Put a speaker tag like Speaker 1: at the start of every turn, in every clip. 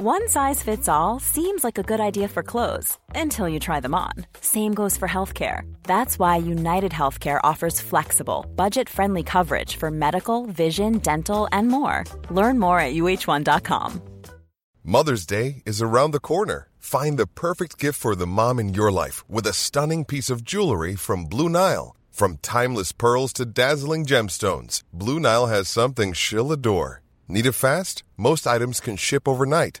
Speaker 1: One size fits all seems like a good idea for clothes until you try them on. Same goes for healthcare. That's why United Healthcare offers flexible, budget friendly coverage for medical, vision, dental, and more. Learn more at uh1.com.
Speaker 2: Mother's Day is around the corner. Find the perfect gift for the mom in your life with a stunning piece of jewelry from Blue Nile. From timeless pearls to dazzling gemstones, Blue Nile has something she'll adore. Need it fast? Most items can ship overnight.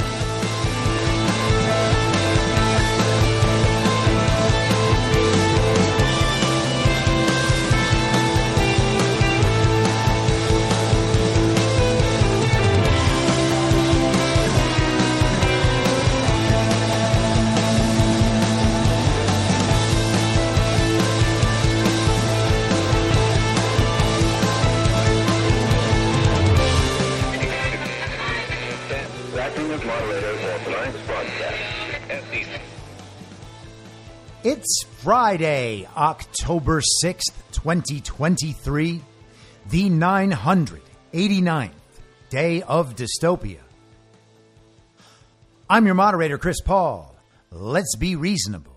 Speaker 3: It's Friday, October 6th, 2023, the 989th day of dystopia. I'm your moderator, Chris Paul. Let's be reasonable.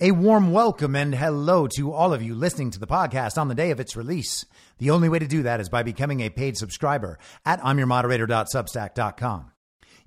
Speaker 3: A warm welcome and hello to all of you listening to the podcast on the day of its release. The only way to do that is by becoming a paid subscriber at I'mYourModerator.substack.com.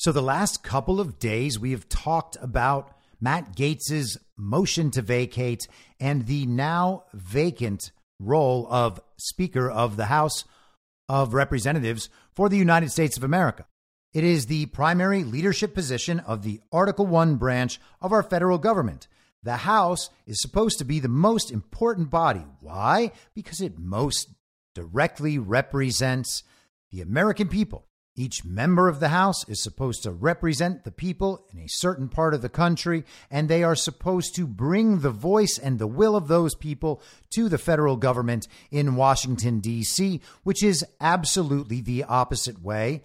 Speaker 3: So, the last couple of days, we have talked about Matt Gaetz's motion to vacate and the now vacant role of Speaker of the House of Representatives for the United States of America. It is the primary leadership position of the Article 1 branch of our federal government. The House is supposed to be the most important body. Why? Because it most directly represents the American people. Each member of the House is supposed to represent the people in a certain part of the country, and they are supposed to bring the voice and the will of those people to the federal government in Washington, D.C., which is absolutely the opposite way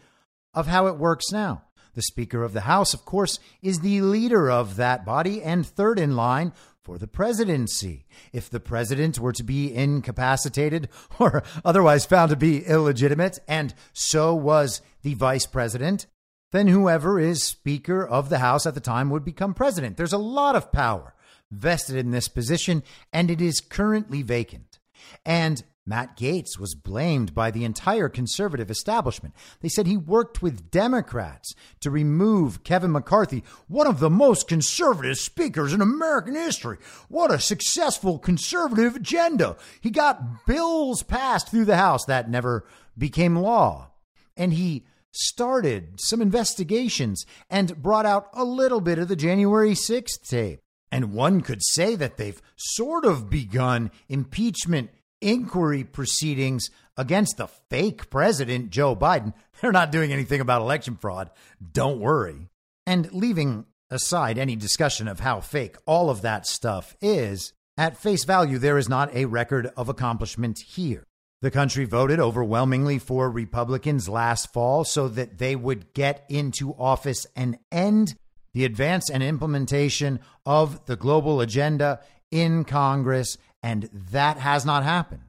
Speaker 3: of how it works now. The Speaker of the House, of course, is the leader of that body and third in line for the presidency. If the president were to be incapacitated or otherwise found to be illegitimate, and so was the vice president, then whoever is Speaker of the House at the time would become president. There's a lot of power vested in this position, and it is currently vacant. And Matt Gaetz was blamed by the entire conservative establishment. They said he worked with Democrats to remove Kevin McCarthy, one of the most conservative speakers in American history. What a successful conservative agenda. He got bills passed through the House that never became law. And he started some investigations and brought out a little bit of the January 6th tape. And one could say that they've sort of begun impeachment inquiry proceedings against the fake president, Joe Biden. They're not doing anything about election fraud. Don't worry. And leaving aside any discussion of how fake all of that stuff is, at face value, there is not a record of accomplishment here. The country voted overwhelmingly for Republicans last fall so that they would get into office and end the advance and implementation of the global agenda in Congress, and that has not happened.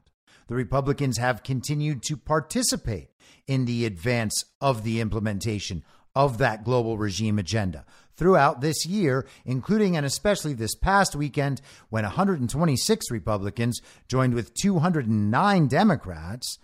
Speaker 3: The Republicans have continued to participate in the advance of the implementation of that global regime agenda throughout this year, including and especially this past weekend when 126 Republicans joined with 209 Democrats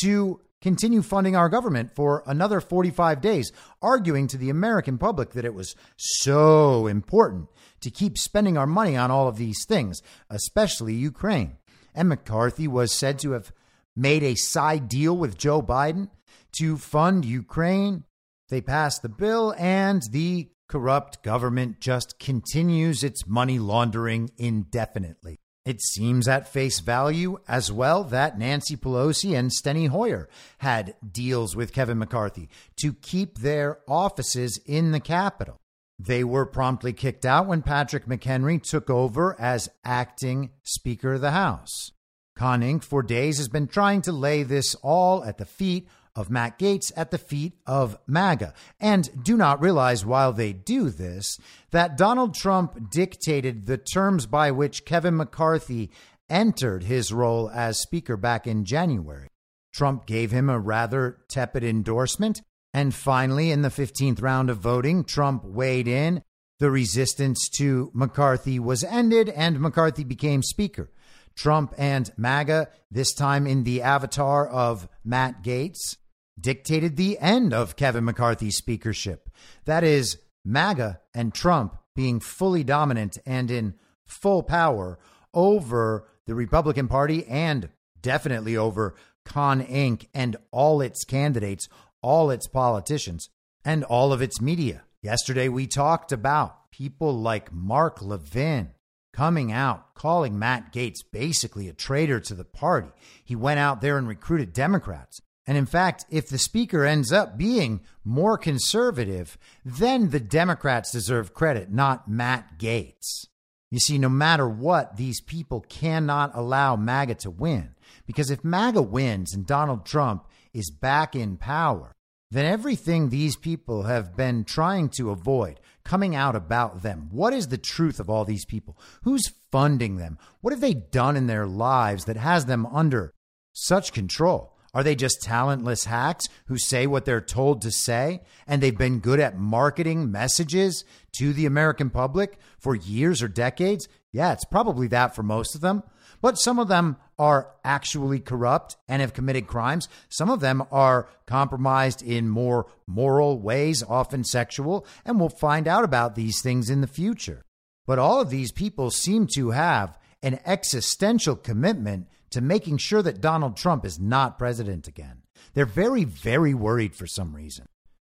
Speaker 3: to continue funding our government for another 45 days, arguing to the American public that it was so important to keep spending our money on all of these things, especially Ukraine. And McCarthy was said to have made a side deal with Joe Biden to fund Ukraine. They passed the bill, and the corrupt government just continues its money laundering indefinitely. It seems at face value as well that Nancy Pelosi and Steny Hoyer had deals with Kevin McCarthy to keep their offices in the Capitol. They were promptly kicked out when Patrick McHenry took over as acting Speaker of the House. Con Inc. for days has been trying to lay this all at the feet of Matt Gaetz at the feet of MAGA, and do not realize while they do this that Donald Trump dictated the terms by which Kevin McCarthy entered his role as Speaker back in January. Trump gave him a rather tepid endorsement, and finally, in the 15th round of voting, Trump weighed in. The resistance to McCarthy was ended, and McCarthy became Speaker. Trump and MAGA, this time in the avatar of Matt Gaetz, dictated the end of Kevin McCarthy's speakership. That is, MAGA and Trump being fully dominant and in full power over the Republican Party and definitely over Con Inc. and all its candidates, all its politicians, and all of its media. Yesterday, we talked about people like Mark Levin coming out, calling Matt Gaetz basically a traitor to the party. He went out there and recruited Democrats. And in fact, if the speaker ends up being more conservative, then the Democrats deserve credit, not Matt Gaetz. You see, no matter what, these people cannot allow MAGA to win. Because if MAGA wins and Donald Trump is back in power, then everything these people have been trying to avoid coming out about them. What is the truth of all these people? Who's funding them? What have they done in their lives that has them under such control? Are they just talentless hacks who say what they're told to say? And they've been good at marketing messages to the American public for years or decades? Yeah, it's probably that for most of them. But some of them are actually corrupt and have committed crimes. Some of them are compromised in more moral ways, often sexual, and we'll find out about these things in the future. But all of these people seem to have an existential commitment to making sure that Donald Trump is not president again. They're very, very worried for some reason.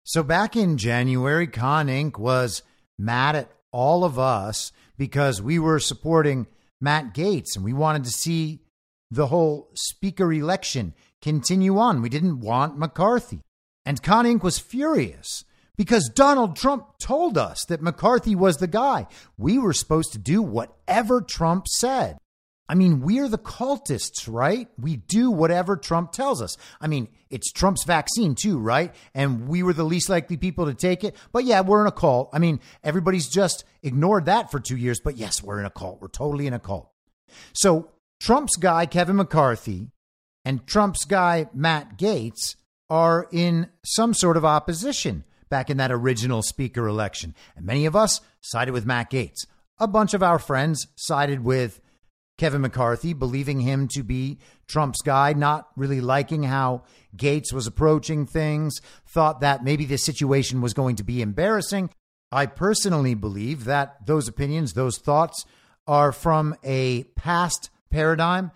Speaker 3: So back in January, Con Inc. was mad at all of us because we were supporting Matt Gaetz and we wanted to see the whole speaker election continue on. We didn't want McCarthy. And Con Inc. was furious because Donald Trump told us that McCarthy was the guy. We were supposed to do whatever Trump said. I mean, we're the cultists, right? We do whatever Trump tells us. I mean, it's Trump's vaccine too, right? And we were the least likely people to take it. But yeah, we're in a cult. I mean, everybody's just ignored that for two years. But yes, we're in a cult. We're totally in a cult. So Trump's guy, Kevin McCarthy, and Trump's guy, Matt Gaetz, are in some sort of opposition back in that original speaker election. And many of us sided with Matt Gaetz. A bunch of our friends sided with Kevin McCarthy, believing him to be Trump's guy, not really liking how Gaetz was approaching things, thought that maybe the situation was going to be embarrassing. I personally believe that those opinions, those thoughts, are from a past paradigm,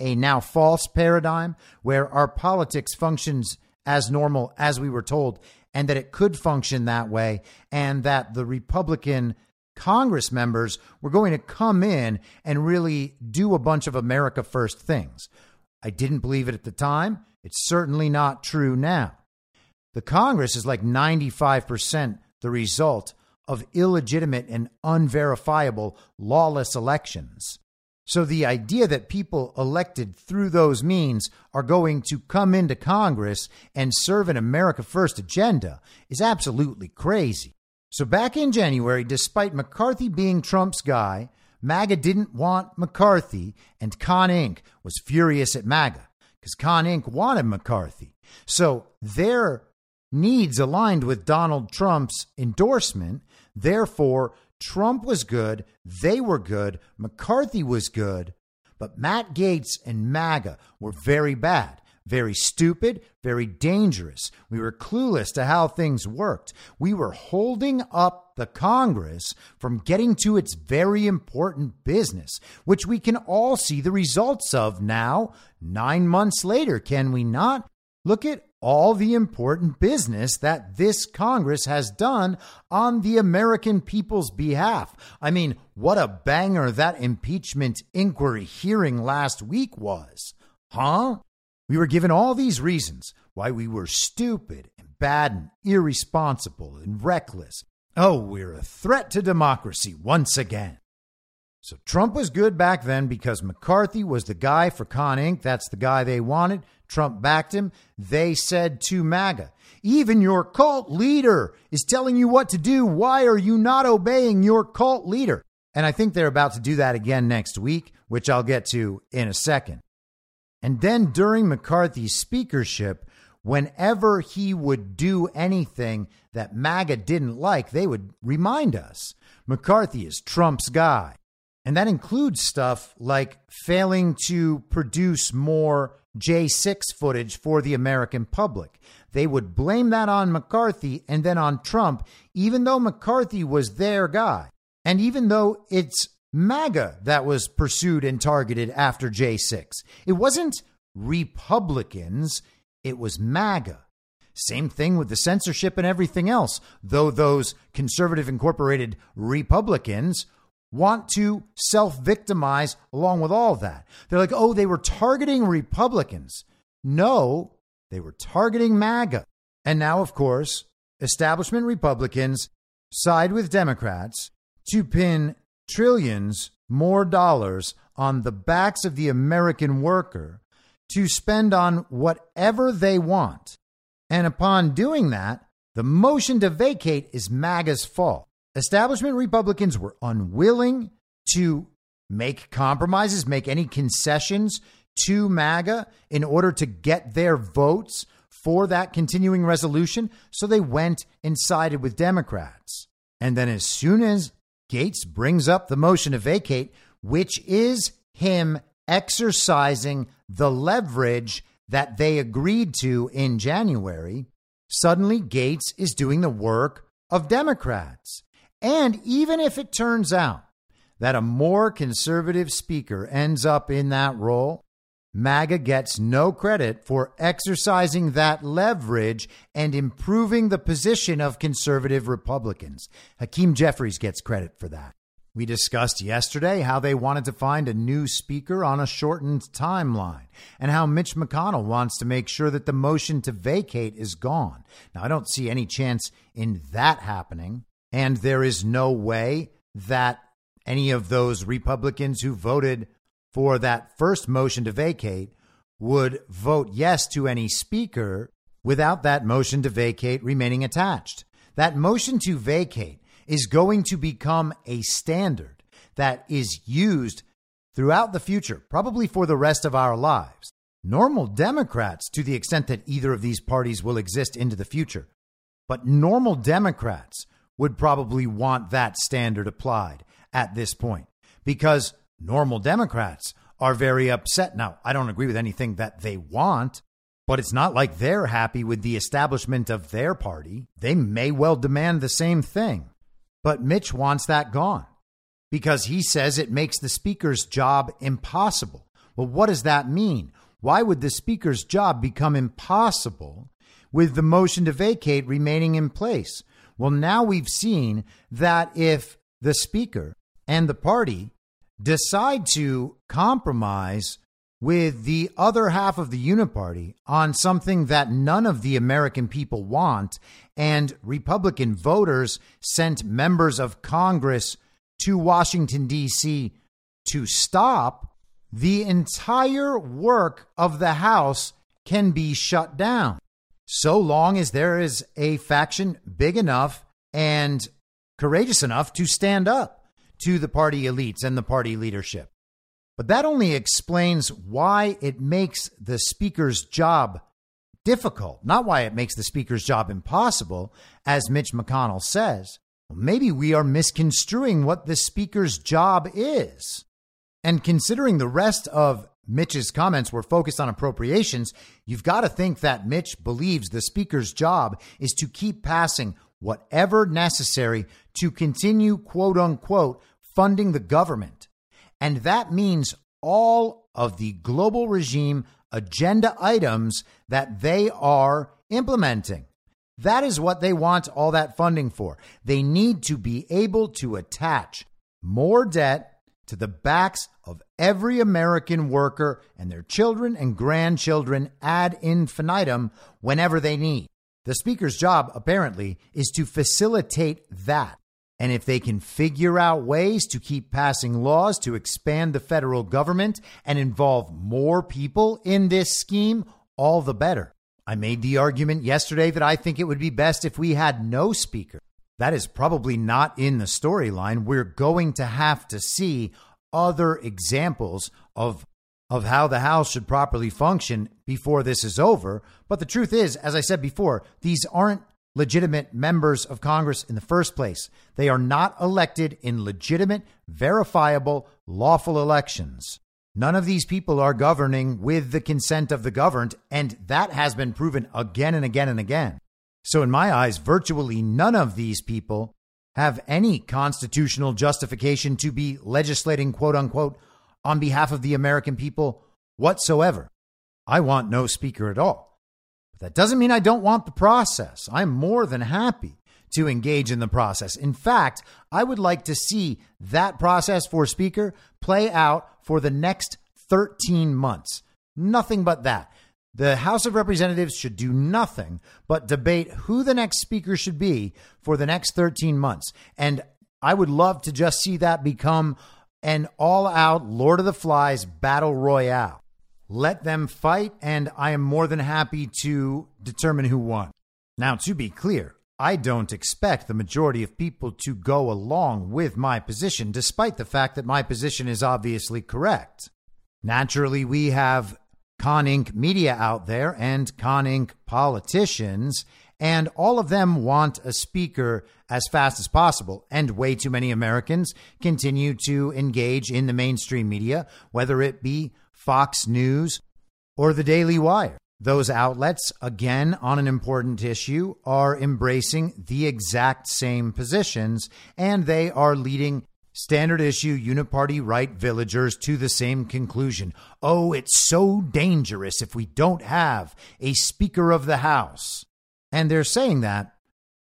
Speaker 3: a now false paradigm, where our politics functions as normal as we were told, and that it could function that way, and that the Republican Congress members were going to come in and really do a bunch of America First things. I didn't believe it at the time. It's certainly not true now. The Congress is like 95% the result of illegitimate and unverifiable lawless elections. So the idea that people elected through those means are going to come into Congress and serve an America First agenda is absolutely crazy. So back in January, despite McCarthy being Trump's guy, MAGA didn't want McCarthy, and Con Inc. was furious at MAGA because Con Inc. wanted McCarthy. So their needs aligned with Donald Trump's endorsement. Therefore, Trump was good, they were good, McCarthy was good, but Matt Gaetz and MAGA were very bad. Very stupid, very dangerous. We were clueless to how things worked. We were holding up the Congress from getting to its very important business, which we can all see the results of now, nine months later, can we not? Look at all the important business that this Congress has done on the American people's behalf. I mean, what a banger that impeachment inquiry hearing last week was. Huh? We were given all these reasons why we were stupid and bad and irresponsible and reckless. Oh, we're a threat to democracy once again. So Trump was good back then because McCarthy was the guy for Con Inc. That's the guy they wanted. Trump backed him. They said to MAGA, even your cult leader is telling you what to do. Why are you not obeying your cult leader? And I think they're about to do that again next week, which I'll get to in a second. And then during McCarthy's speakership, whenever he would do anything that MAGA didn't like, they would remind us McCarthy is Trump's guy. And that includes stuff like failing to produce more J6 footage for the American public. They would blame that on McCarthy and then on Trump, even though McCarthy was their guy. And even though it's MAGA that was pursued and targeted after J6. It wasn't Republicans, it was MAGA. Same thing with the censorship and everything else, though those conservative incorporated Republicans want to self victimize along with all that. They're like, oh, they were targeting Republicans. No, they were targeting MAGA. And now, of course, establishment Republicans side with Democrats to pin trillions more dollars on the backs of the American worker to spend on whatever they want. And upon doing that, the motion to vacate is MAGA's fault. Establishment Republicans were unwilling to make compromises, make any concessions to MAGA in order to get their votes for that continuing resolution. So they went and sided with Democrats. And then, as soon as Gaetz brings up the motion to vacate, which is him exercising the leverage that they agreed to in January. Suddenly, Gaetz is doing the work of Democrats. And even if it turns out that a more conservative speaker ends up in that role, MAGA gets no credit for exercising that leverage and improving the position of conservative Republicans. Hakeem Jeffries gets credit for that. We discussed yesterday how they wanted to find a new speaker on a shortened timeline and how Mitch McConnell wants to make sure that the motion to vacate is gone. Now, I don't see any chance in that happening, and there is no way that any of those Republicans who voted for that first motion to vacate would vote yes to any speaker without that motion to vacate remaining attached. That motion to vacate is going to become a standard that is used throughout the future, probably for the rest of our lives. Normal Democrats, to the extent that either of these parties will exist into the future, but normal Democrats would probably want that standard applied at this point because normal Democrats are very upset. Now, I don't agree with anything that they want, but it's not like they're happy with the establishment of their party. They may well demand the same thing. But Mitch wants that gone because he says it makes the speaker's job impossible. Well, what does that mean? Why would the speaker's job become impossible with the motion to vacate remaining in place? Well, now we've seen that if the Speaker and the party decide to compromise with the other half of the Uniparty on something that none of the American people want, and Republican voters sent members of Congress to Washington, D.C. to stop, the entire work of the House can be shut down. So long as there is a faction big enough and courageous enough to stand up to the party elites and the party leadership. But that only explains why it makes the speaker's job difficult, not why it makes the speaker's job impossible, as Mitch McConnell says. Maybe we are misconstruing what the speaker's job is. And considering the rest of Mitch's comments were focused on appropriations, you've got to think that Mitch believes the speaker's job is to keep passing whatever necessary to continue, quote unquote, funding the government and that means all of the global regime agenda items that they are implementing. That is what they want all that funding for. They need to be able to attach more debt to the backs of every American worker and their children and grandchildren ad infinitum whenever they need. The Speaker's job, apparently, is to facilitate that. And if they can figure out ways to keep passing laws to expand the federal government and involve more people in this scheme, all the better. I made the argument yesterday that I think it would be best if we had no speaker. That is probably not in the storyline. We're going to have to see other examples of of how the House should properly function before this is over. But the truth is, as I said before, these aren't legitimate members of Congress in the first place. They are not elected in legitimate, verifiable, lawful elections. None of these people are governing with the consent of the governed, and that has been proven again and again and again. So, in my eyes, virtually none of these people have any constitutional justification to be legislating, quote unquote, on behalf of the American people whatsoever. I want no speaker at all. That doesn't mean I don't want the process. I'm more than happy to engage in the process. In fact, I would like to see that process for Speaker play out for the next 13 months. Nothing but that. The House of Representatives should do nothing but debate who the next Speaker should be for the next 13 months. And I would love to just see that become an all out Lord of the Flies battle royale. Let them fight, and I am more than happy to determine who won. Now, to be clear, I don't expect the majority of people to go along with my position, despite the fact that my position is obviously correct. Naturally, we have Con Inc. media out there and Con Inc. politicians, and all of them want a speaker as fast as possible. And way too many Americans continue to engage in the mainstream media, whether it be Fox News, or the Daily Wire. Those outlets, again, on an important issue, are embracing the exact same positions, and they are leading standard issue uniparty right villagers to the same conclusion. Oh, it's so dangerous if we don't have a Speaker of the House. And they're saying that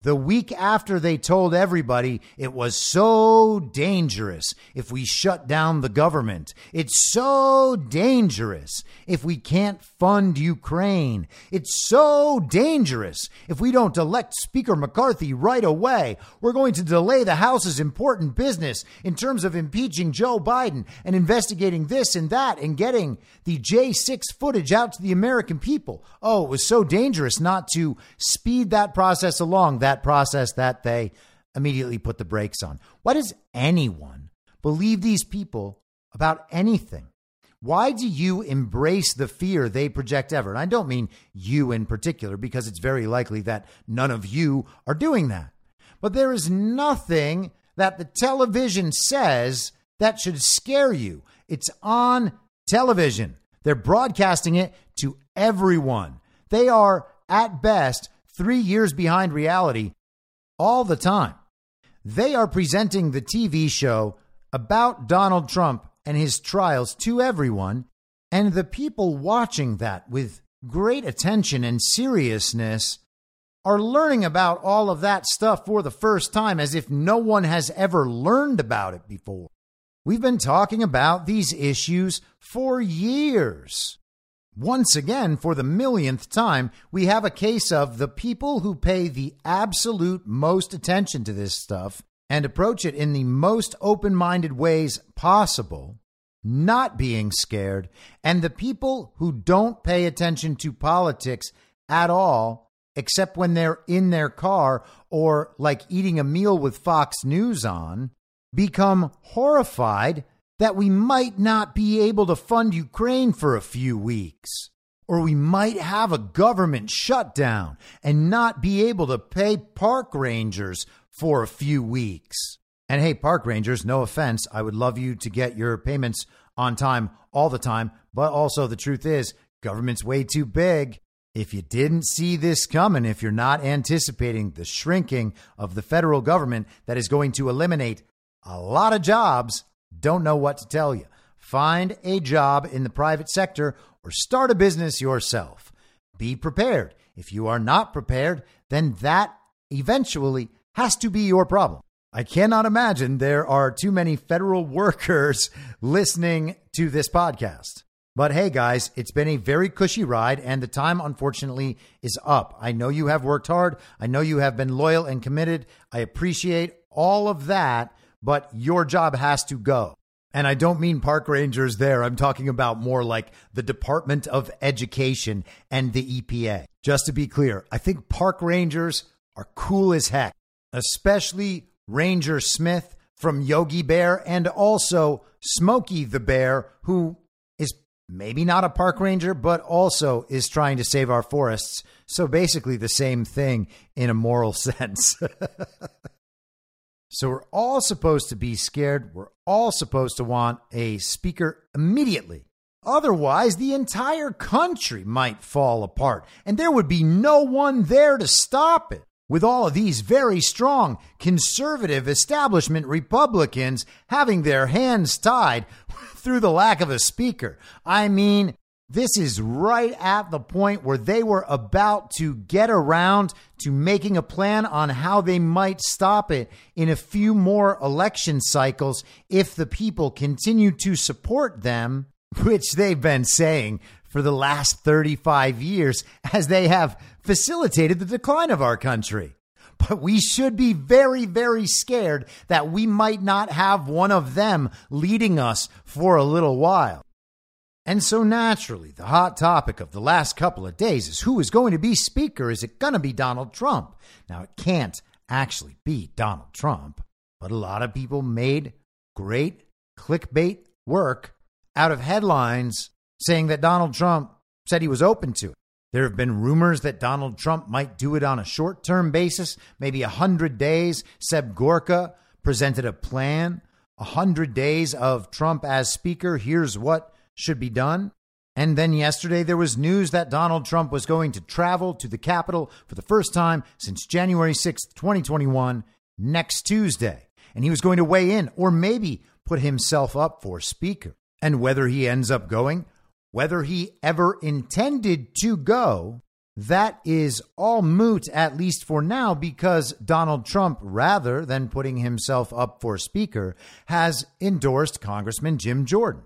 Speaker 3: the week after they told everybody it was so dangerous if we shut down the government. It's so dangerous if we can't fund Ukraine. It's so dangerous if we don't elect Speaker McCarthy right away. We're going to delay the House's important business in terms of impeaching Joe Biden and investigating this and that and getting the J6 footage out to the American people. Oh, it was so dangerous not to speed that process along. That that process that they immediately put the brakes on. Why does anyone believe these people about anything? Why do you embrace the fear they project ever? And I don't mean you in particular, because it's very likely that none of you are doing that. But there is nothing that the television says that should scare you. It's on television. They're broadcasting it to everyone. They are, at best, three years behind reality all the time. They are presenting the TV show about Donald Trump and his trials to everyone, and the people watching that with great attention and seriousness are learning about all of that stuff for the first time as if no one has ever learned about it before. We've been talking about these issues for years. Once again, for the millionth time, we have a case of the people who pay the absolute most attention to this stuff and approach it in the most open minded ways possible, not being scared, and the people who don't pay attention to politics at all, except when they're in their car or like eating a meal with Fox News on, become horrified that we might not be able to fund Ukraine for a few weeks. Or we might have a government shutdown and not be able to pay park rangers for a few weeks. And hey, park rangers, no offense, I would love you to get your payments on time all the time. But also, the truth is, government's way too big. If you didn't see this coming, if you're not anticipating the shrinking of the federal government that is going to eliminate a lot of jobs, don't know what to tell you. Find a job in the private sector or start a business yourself. Be prepared. If you are not prepared, then that eventually has to be your problem. I cannot imagine there are too many federal workers listening to this podcast. But hey, guys, it's been a very cushy ride, and the time, unfortunately, is up. I know you have worked hard. I know you have been loyal and committed. I appreciate all of that but your job has to go. And I don't mean park rangers there. I'm talking about more like the Department of Education and the EPA. Just to be clear, I think park rangers are cool as heck, especially Ranger Smith from Yogi Bear and also Smokey the Bear, who is maybe not a park ranger, but also is trying to save our forests. So basically the same thing in a moral sense. So we're all supposed to be scared. We're all supposed to want a speaker immediately. Otherwise, the entire country might fall apart, and there would be no one there to stop it. With all of these very strong conservative establishment Republicans having their hands tied through the lack of a speaker. I mean, this is right at the point where they were about to get around to making a plan on how they might stop it in a few more election cycles if the people continue to support them, which they've been saying for the last 35 years as they have facilitated the decline of our country. But we should be very, very scared that we might not have one of them leading us for a little while. And so naturally, the hot topic of the last couple of days is who is going to be Speaker? Is it going to be Donald Trump? Now, it can't actually be Donald Trump, but a lot of people made great clickbait work out of headlines saying that Donald Trump said he was open to it. There have been rumors that Donald Trump might do it on a short term basis, maybe 100 days. Seb Gorka presented a plan 100 days of Trump as Speaker. Here's what should be done. And then yesterday, there was news that Donald Trump was going to travel to the Capitol for the first time since January 6th, 2021, next Tuesday. And he was going to weigh in or maybe put himself up for Speaker. And whether he ends up going, whether he ever intended to go, that is all moot, at least for now, because Donald Trump, rather than putting himself up for Speaker, has endorsed Congressman Jim Jordan.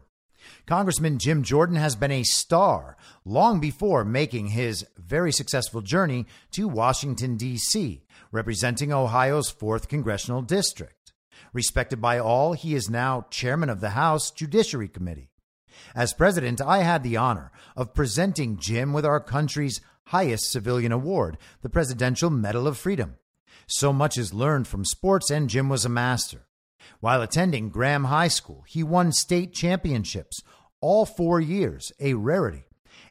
Speaker 3: Congressman Jim Jordan has been a star long before making his very successful journey to Washington, D.C., representing Ohio's 4th Congressional District. Respected by all, he is now chairman of the House Judiciary Committee. As president, I had the honor of presenting Jim with our country's highest civilian award, the Presidential Medal of Freedom. So much is learned from sports, and Jim was a master. While attending Graham High School, he won state championships all four years, a rarity,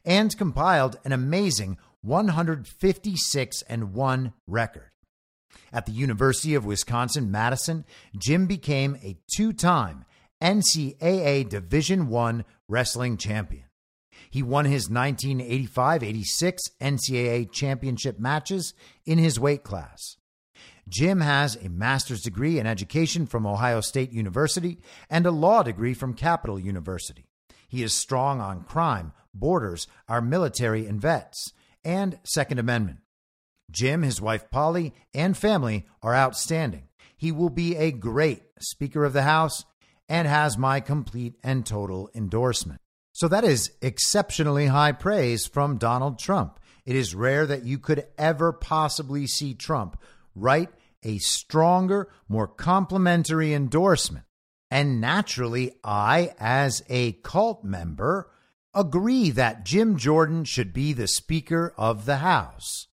Speaker 3: and compiled an amazing 156 and 1 record. At the University of Wisconsin Madison, Jim became a two-time NCAA Division I wrestling champion. He won his 1985-86 NCAA championship matches in his weight class. Jim has a master's degree in education from Ohio State University and a law degree from Capital University. He is strong on crime, borders, our military and vets, and Second Amendment. Jim, his wife Polly, and family are outstanding. He will be a great Speaker of the House and has my complete and total endorsement. So that is exceptionally high praise from Donald Trump. It is rare that you could ever possibly see Trump write a stronger, more complimentary endorsement. And naturally, I, as a cult member, agree that Jim Jordan should be the Speaker of the House.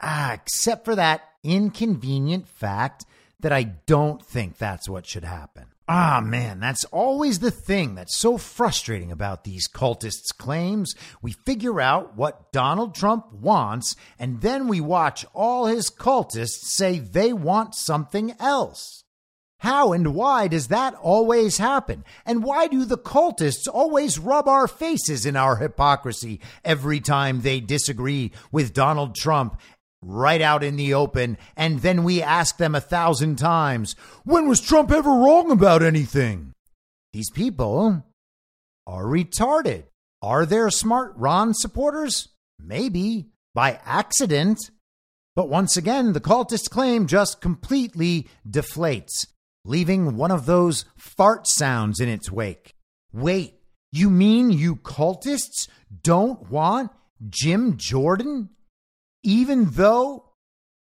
Speaker 3: Ah, except for that inconvenient fact that I don't think that's what should happen. Ah, man, that's always the thing that's so frustrating about these cultists' claims. We figure out what Donald Trump wants, and then we watch all his cultists say they want something else. How and why does that always happen? And why do the cultists always rub our faces in our hypocrisy every time they disagree with Donald Trump right out in the open, and then we ask them a thousand times, when was Trump ever wrong about anything? These people are retarded. Are there smart Ron supporters? Maybe by accident. But once again, the cultist claim just completely deflates, leaving one of those fart sounds in its wake. Wait, you mean you cultists don't want Jim Jordan? Even though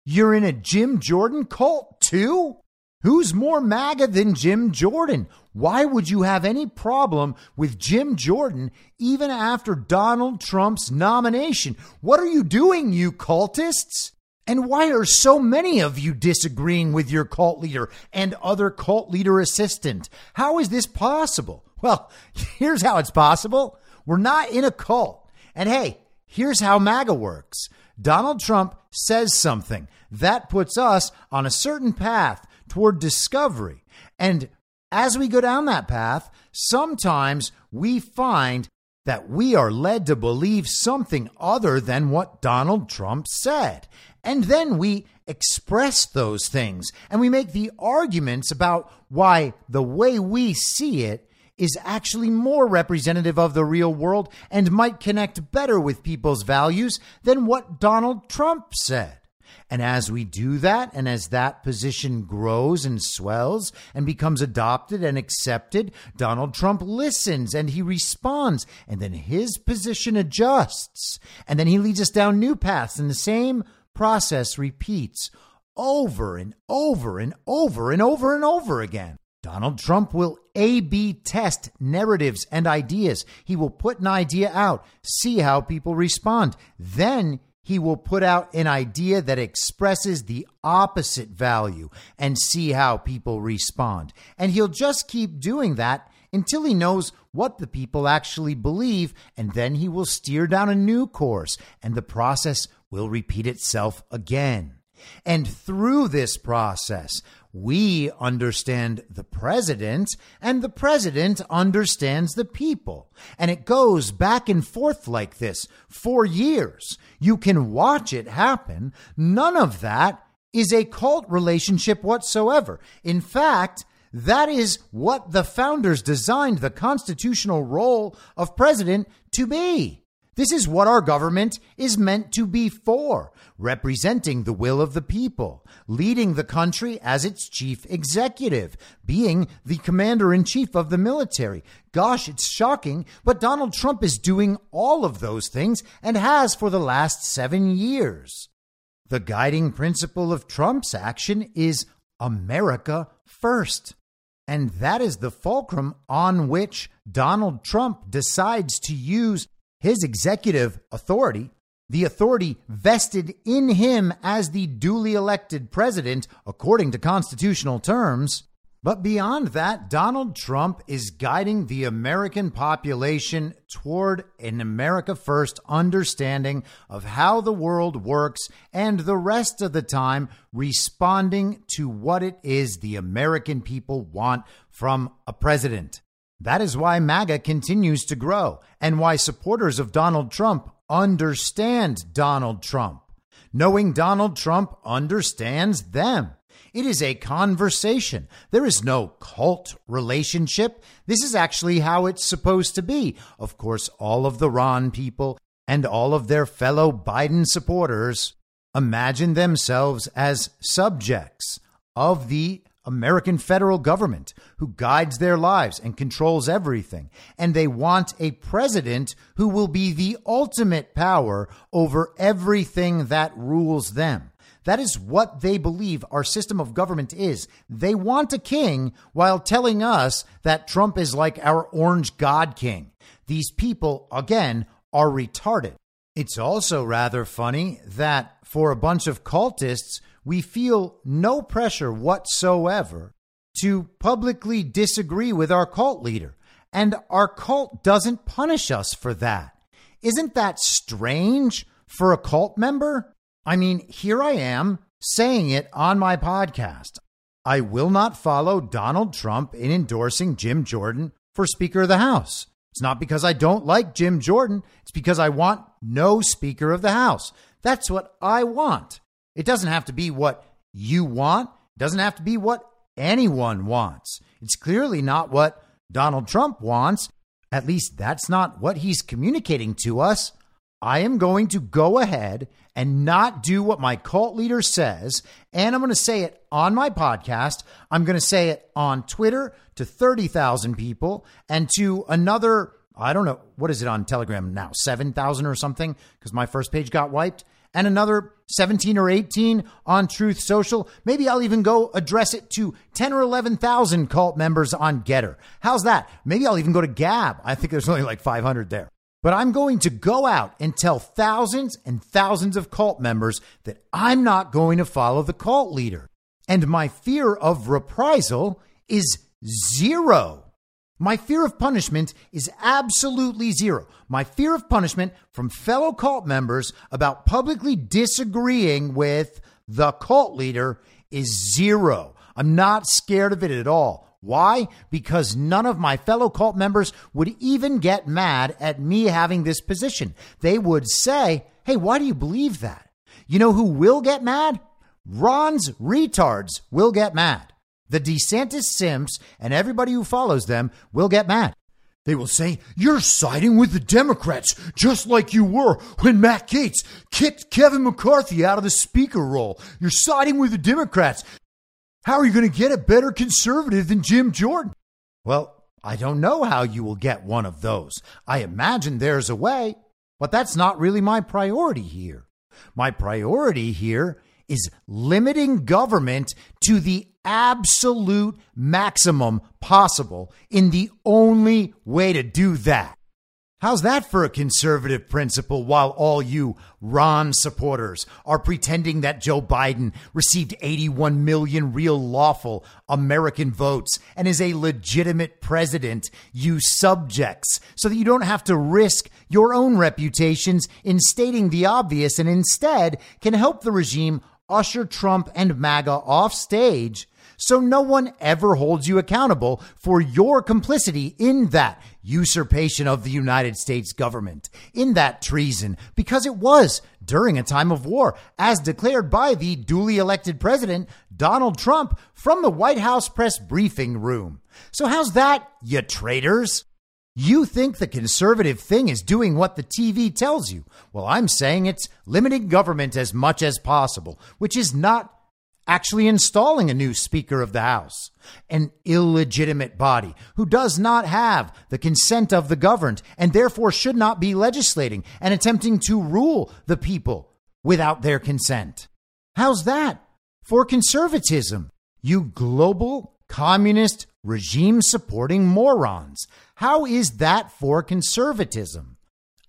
Speaker 3: you're in a Jim Jordan cult too? Who's more MAGA than Jim Jordan? Why would you have any problem with Jim Jordan even after Donald Trump's nomination? What are you doing, you cultists? And why are so many of you disagreeing with your cult leader and other cult leader assistant? How is this possible? Well, here's how it's possible. We're not in a cult. And hey, here's how MAGA works. Donald Trump says something that puts us on a certain path toward discovery. And as we go down that path, sometimes we find that we are led to believe something other than what Donald Trump said. And then we express those things and we make the arguments about why the way we see it is actually more representative of the real world and might connect better with people's values than what Donald Trump said. And as we do that, and as that position grows and swells and becomes adopted and accepted, Donald Trump listens and he responds, and then his position adjusts. And then he leads us down new paths, and the same process repeats over and over and over and over and over again. Donald Trump will A B test narratives and ideas. He will put an idea out, see how people respond. Then he will put out an idea that expresses the opposite value and see how people respond. And he'll just keep doing that until he knows what the people actually believe, and then he will steer down a new course, and the process will repeat itself again. And through this process, we understand the president, and the president understands the people. And it goes back and forth like this for years. You can watch it happen. None of that is a cult relationship whatsoever. In fact, that is what the founders designed the constitutional role of president to be. This is what our government is meant to be for representing the will of the people, leading the country as its chief executive, being the commander in chief of the military. Gosh, it's shocking, but Donald Trump is doing all of those things and has for the last seven years. The guiding principle of Trump's action is America first. And that is the fulcrum on which Donald Trump decides to use his executive authority, the authority vested in him as the duly elected president according to constitutional terms. But beyond that, Donald Trump is guiding the American population toward an America First understanding of how the world works and the rest of the time responding to what it is the American people want from a president. That is why MAGA continues to grow and why supporters of Donald Trump understand Donald Trump. Knowing Donald Trump understands them. It is a conversation. There is no cult relationship. This is actually how it's supposed to be. Of course, all of the Ron people and all of their fellow Biden supporters imagine themselves as subjects of the American federal government who guides their lives and controls everything. And they want a president who will be the ultimate power over everything that rules them. That is what they believe our system of government is. They want a king while telling us that Trump is like our orange god king. These people, again, are retarded. It's also rather funny that for a bunch of cultists, we feel no pressure whatsoever to publicly disagree with our cult leader. And our cult doesn't punish us for that. Isn't that strange for a cult member? I mean, here I am saying it on my podcast. I will not follow Donald Trump in endorsing Jim Jordan for Speaker of the House. It's not because I don't like Jim Jordan, it's because I want no Speaker of the House. That's what I want. It doesn't have to be what you want, it doesn't have to be what anyone wants. It's clearly not what Donald Trump wants. At least that's not what he's communicating to us. I am going to go ahead and not do what my cult leader says. And I'm going to say it on my podcast. I'm going to say it on Twitter to 30,000 people and to another, I don't know, what is it on Telegram now? 7,000 or something? Because my first page got wiped and another 17 or 18 on Truth Social. Maybe I'll even go address it to 10 or 11,000 cult members on Gettr. How's that? Maybe I'll even go to Gab. I think there's only like 500 there. But I'm going to go out and tell thousands and thousands of cult members that I'm not going to follow the cult leader. And my fear of reprisal is zero. My fear of punishment is absolutely zero. My fear of punishment from fellow cult members about publicly disagreeing with the cult leader is zero. I'm not scared of it at all. Why? Because none of my fellow cult members would even get mad at me having this position. They would say, Hey, why do you believe that? You know who will get mad? Ron's retards will get mad. The DeSantis Sims and everybody who follows them will get mad. They will say, You're siding with the Democrats, just like you were when Matt Gaetz kicked Kevin McCarthy out of the speaker role. You're siding with the Democrats. How are you going to get a better conservative than Jim Jordan? Well, I don't know how you will get one of those. I imagine there's a way, but that's not really my priority here. My priority here is limiting government to the absolute maximum possible in the only way to do that. How's that for a conservative principle while all you Ron supporters are pretending that Joe Biden received 81 million real lawful American votes and is a legitimate president, you subjects, so that you don't have to risk your own reputations in stating the obvious and instead can help the regime usher Trump and MAGA off stage so no one ever holds you accountable for your complicity in that usurpation of the United States government, in that treason, because it was during a time of war, as declared by the duly elected president, Donald Trump, from the White House press briefing room. So how's that, you traitors? You think the conservative thing is doing what the TV tells you. Well, I'm saying it's limiting government as much as possible, which is not actually installing a new Speaker of the House, an illegitimate body who does not have the consent of the governed and therefore should not be legislating and attempting to rule the people without their consent. How's that for conservatism? You global communist regime supporting morons. How is that for conservatism?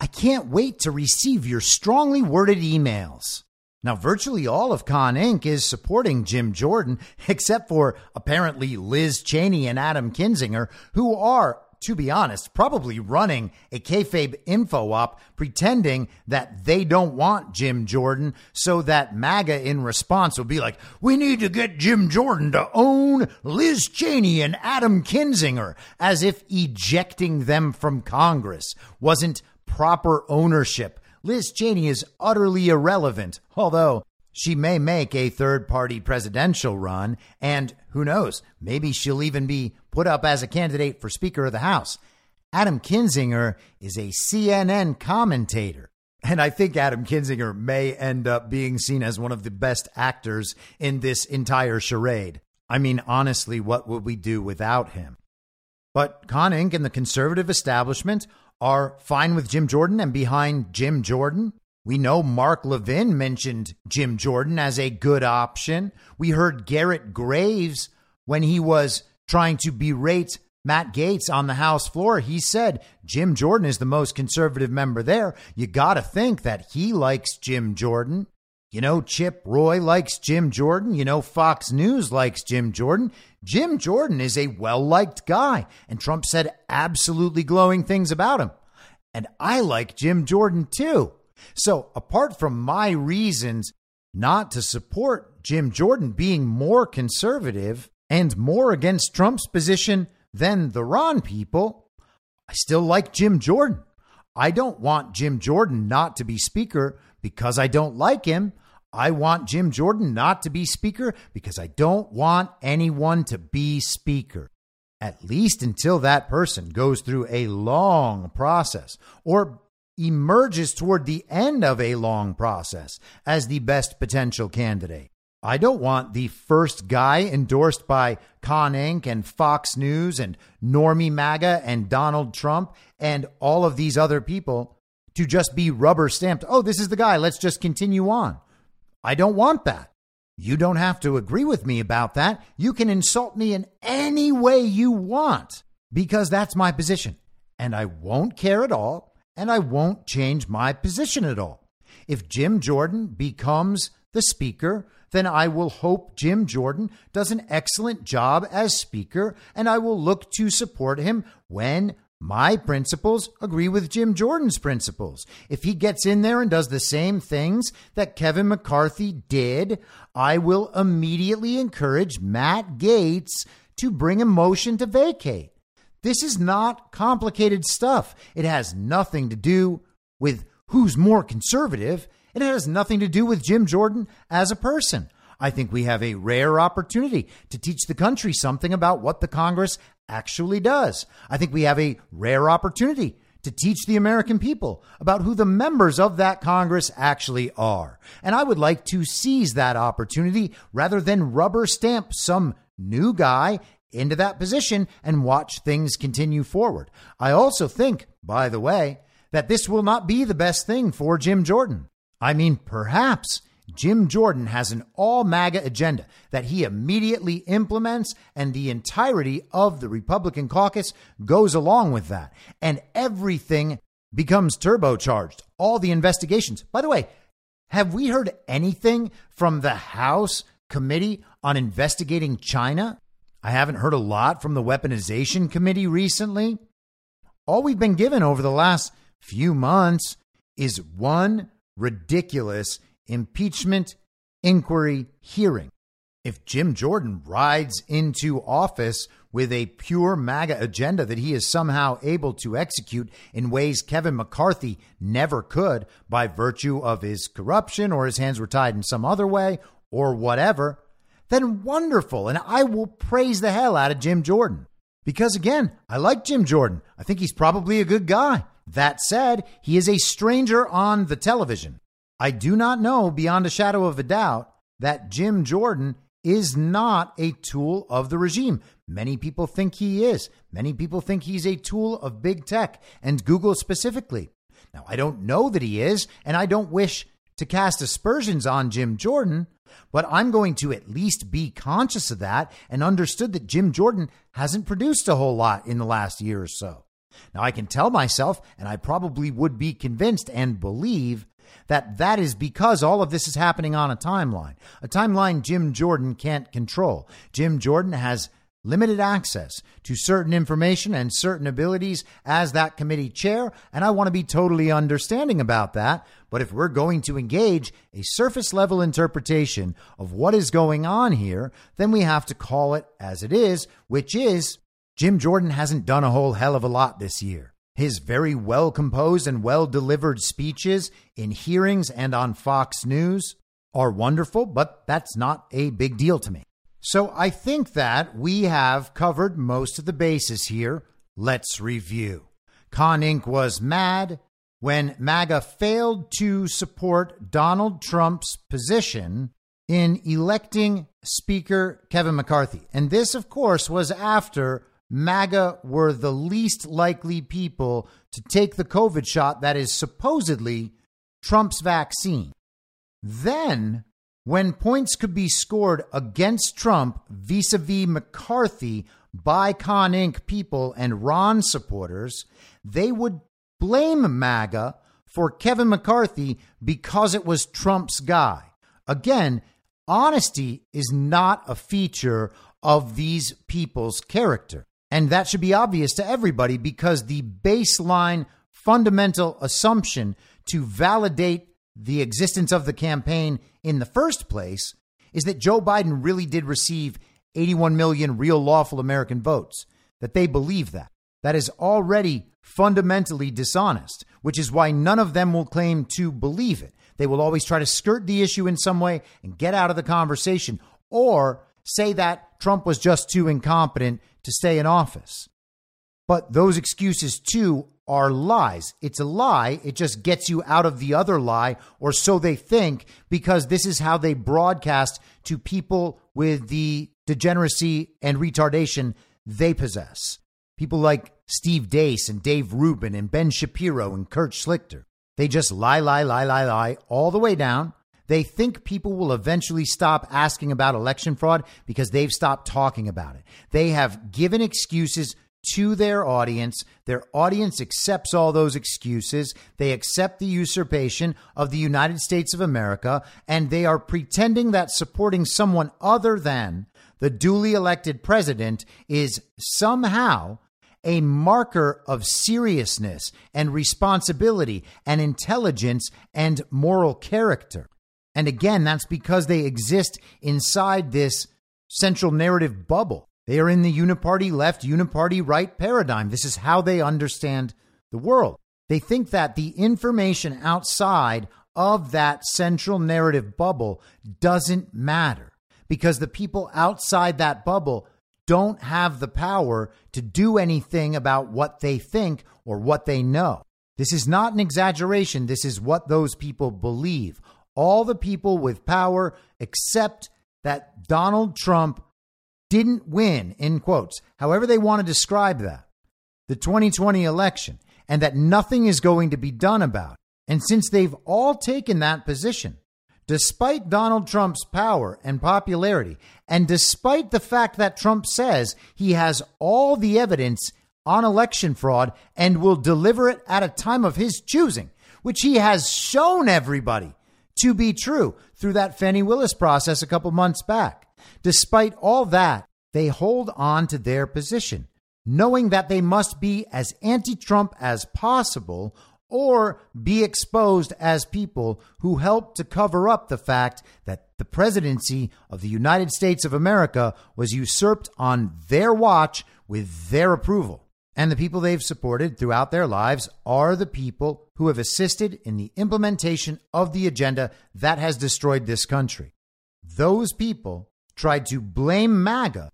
Speaker 3: I can't wait to receive your strongly worded emails. Now, virtually all of Con Inc. is supporting Jim Jordan, except for apparently Liz Cheney and Adam Kinzinger, who are, to be honest, probably running a kayfabe info op pretending that they don't want Jim Jordan so that MAGA in response will be like, we need to get Jim Jordan to own Liz Cheney and Adam Kinzinger, as if ejecting them from Congress wasn't proper ownership. Liz Cheney is utterly irrelevant, although she may make a third party presidential run, and who knows, maybe she'll even be put up as a candidate for Speaker of the House. Adam Kinzinger is a CNN commentator. And I think Adam Kinzinger may end up being seen as one of the best actors in this entire charade. I mean, honestly, what would we do without him? But Con Inc. and the conservative establishment are fine with Jim Jordan and behind Jim Jordan. We know Mark Levin mentioned Jim Jordan as a good option. We heard Garrett Graves when he was trying to berate Matt Gaetz on the House floor. He said Jim Jordan is the most conservative member there. You got to think that he likes Jim Jordan. You know, Chip Roy likes Jim Jordan. You know, Fox News likes Jim Jordan. Jim Jordan is a well liked guy, and Trump said absolutely glowing things about him. And I like Jim Jordan too. So, apart from my reasons not to support Jim Jordan being more conservative and more against Trump's position than the Ron people, I still like Jim Jordan. I don't want Jim Jordan not to be Speaker because I don't like him. I want Jim Jordan not to be Speaker because I don't want anyone to be Speaker. At least until that person goes through a long process or emerges toward the end of a long process as the best potential candidate. I don't want the first guy endorsed by Con Inc. and Fox News and Normie MAGA and Donald Trump and all of these other people to just be rubber stamped. Oh, this is the guy. Let's just continue on. I don't want that. You don't have to agree with me about that. You can insult me in any way you want because that's my position. And I won't care at all. And I won't change my position at all. If Jim Jordan becomes the speaker, then I will hope Jim Jordan does an excellent job as Speaker, and I will look to support him when my principles agree with Jim Jordan's principles. If he gets in there and does the same things that Kevin McCarthy did, I will immediately encourage Matt Gaetz to bring a motion to vacate. This is not complicated stuff. It has nothing to do with who's more conservative. It has nothing to do with Jim Jordan as a person. I think we have a rare opportunity to teach the country something about what the Congress actually does. I think we have a rare opportunity to teach the American people about who the members of that Congress actually are. And I would like to seize that opportunity rather than rubber stamp some new guy into that position and watch things continue forward. I also think, by the way, that this will not be the best thing for Jim Jordan. I mean, perhaps Jim Jordan has an all MAGA agenda that he immediately implements, and the entirety of the Republican caucus goes along with that. And everything becomes turbocharged. All the investigations. By the way, have we heard anything from the House Committee on Investigating China? I haven't heard a lot from the Weaponization Committee recently. All we've been given over the last few months is one ridiculous impeachment inquiry hearing. If Jim Jordan rides into office with a pure MAGA agenda that he is somehow able to execute in ways Kevin McCarthy never could by virtue of his corruption or his hands were tied in some other way or whatever, then wonderful. And I will praise the hell out of Jim Jordan. Because again, I like Jim Jordan. I think he's probably a good guy. That said, he is a stranger on the television. I do not know beyond a shadow of a doubt that Jim Jordan is not a tool of the regime. Many people think he is. Many people think he's a tool of big tech and Google specifically. Now, I don't know that he is, and I don't wish to cast aspersions on Jim Jordan, but I'm going to at least be conscious of that and understood that Jim Jordan hasn't produced a whole lot in the last year or so. Now, I can tell myself, and I probably would be convinced and believe that that is because all of this is happening on a timeline, a timeline Jim Jordan can't control. Jim Jordan has limited access to certain information and certain abilities as that committee chair, and I want to be totally understanding about that. But if we're going to engage a surface level interpretation of what is going on here, then we have to call it as it is, which is Jim Jordan hasn't done a whole hell of a lot this year. His very well composed and well delivered speeches in hearings and on Fox News are wonderful, but that's not a big deal to me. So I think that we have covered most of the bases here. Let's review. Con Inc. was mad. when MAGA failed to support Donald Trump's position in electing Speaker Kevin McCarthy. And this, of course, was after MAGA were the least likely people to take the COVID shot that is supposedly Trump's vaccine. Then, when points could be scored against Trump vis a vis McCarthy by Con Inc. people and Ron supporters, they would blame MAGA for Kevin McCarthy because it was Trump's guy. Again, honesty is not a feature of these people's character. And that should be obvious to everybody because the baseline fundamental assumption to validate the existence of the campaign in the first place is that Joe Biden really did receive 81 million real lawful American votes, that they believe that. That is already fundamentally dishonest, which is why none of them will claim to believe it. They will always try to skirt the issue in some way and get out of the conversation or say that Trump was just too incompetent to stay in office. But those excuses, too, are lies. It's a lie. It just gets you out of the other lie, or so they think, because this is how they broadcast to people with the degeneracy and retardation they possess. People like Steve Deace and Dave Rubin and Ben Shapiro and Kurt Schlichter. They just lie, lie, lie, lie, lie all the way down. They think people will eventually stop asking about election fraud because they've stopped talking about it. They have given excuses to their audience. Their audience accepts all those excuses. They accept the usurpation of the United States of America, and they are pretending that supporting someone other than the duly elected president is somehow a marker of seriousness and responsibility and intelligence and moral character. And again, that's because they exist inside this central narrative bubble. They are in the uniparty left, uniparty right paradigm. This is how they understand the world. They think that the information outside of that central narrative bubble doesn't matter because the people outside that bubble don't have the power to do anything about what they think or what they know. This is not an exaggeration. This is what those people believe. All the people with power accept that Donald Trump didn't win, in quotes, however they want to describe that, the 2020 election, and that nothing is going to be done about. And since they've all taken that position, despite Donald Trump's power and popularity, and despite the fact that Trump says he has all the evidence on election fraud and will deliver it at a time of his choosing, which he has shown everybody to be true through that Fani Willis process a couple months back. Despite all that, they hold on to their position, knowing that they must be as anti Trump as possible or be exposed as people who helped to cover up the fact that the presidency of the United States of America was usurped on their watch with their approval. And the people they've supported throughout their lives are the people who have assisted in the implementation of the agenda that has destroyed this country. Those people tried to blame MAGA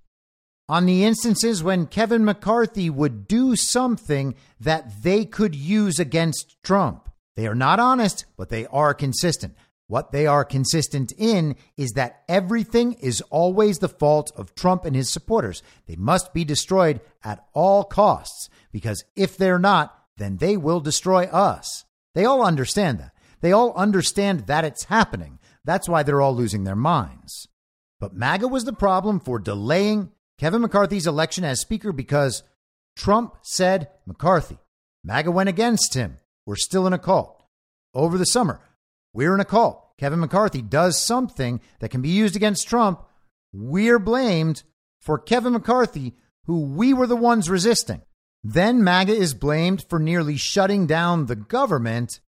Speaker 3: on the instances when Kevin McCarthy would do something that they could use against Trump. They are not honest, but they are consistent. What they are consistent in is that everything is always the fault of Trump and his supporters. They must be destroyed at all costs because if they're not, then they will destroy us. They all understand that. They all understand that it's happening. That's why they're all losing their minds. But MAGA was the problem for delaying Kevin McCarthy's election as Speaker because Trump said McCarthy. MAGA went against him. We're still in a cult. Over the summer, we're in a cult. Kevin McCarthy does something that can be used against Trump. We're blamed for Kevin McCarthy, who we were the ones resisting. Then MAGA is blamed for nearly shutting down the government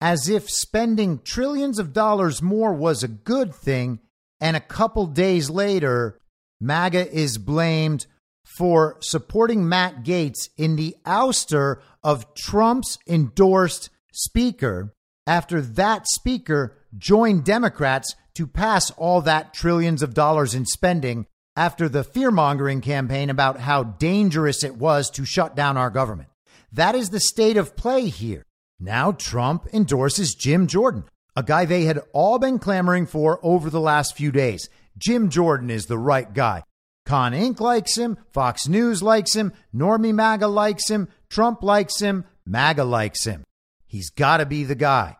Speaker 3: as if spending trillions of dollars more was a good thing. And a couple days later, MAGA is blamed for supporting Matt Gaetz in the ouster of Trump's endorsed speaker after that speaker joined Democrats to pass all that trillions of dollars in spending after the fear mongering campaign about how dangerous it was to shut down our government. That is the state of play here. Now Trump endorses Jim Jordan, a guy they had all been clamoring for over the last few days. Jim Jordan is the right guy. Con Inc. likes him, Fox News likes him, Normie MAGA likes him, Trump likes him, MAGA likes him. He's got to be the guy.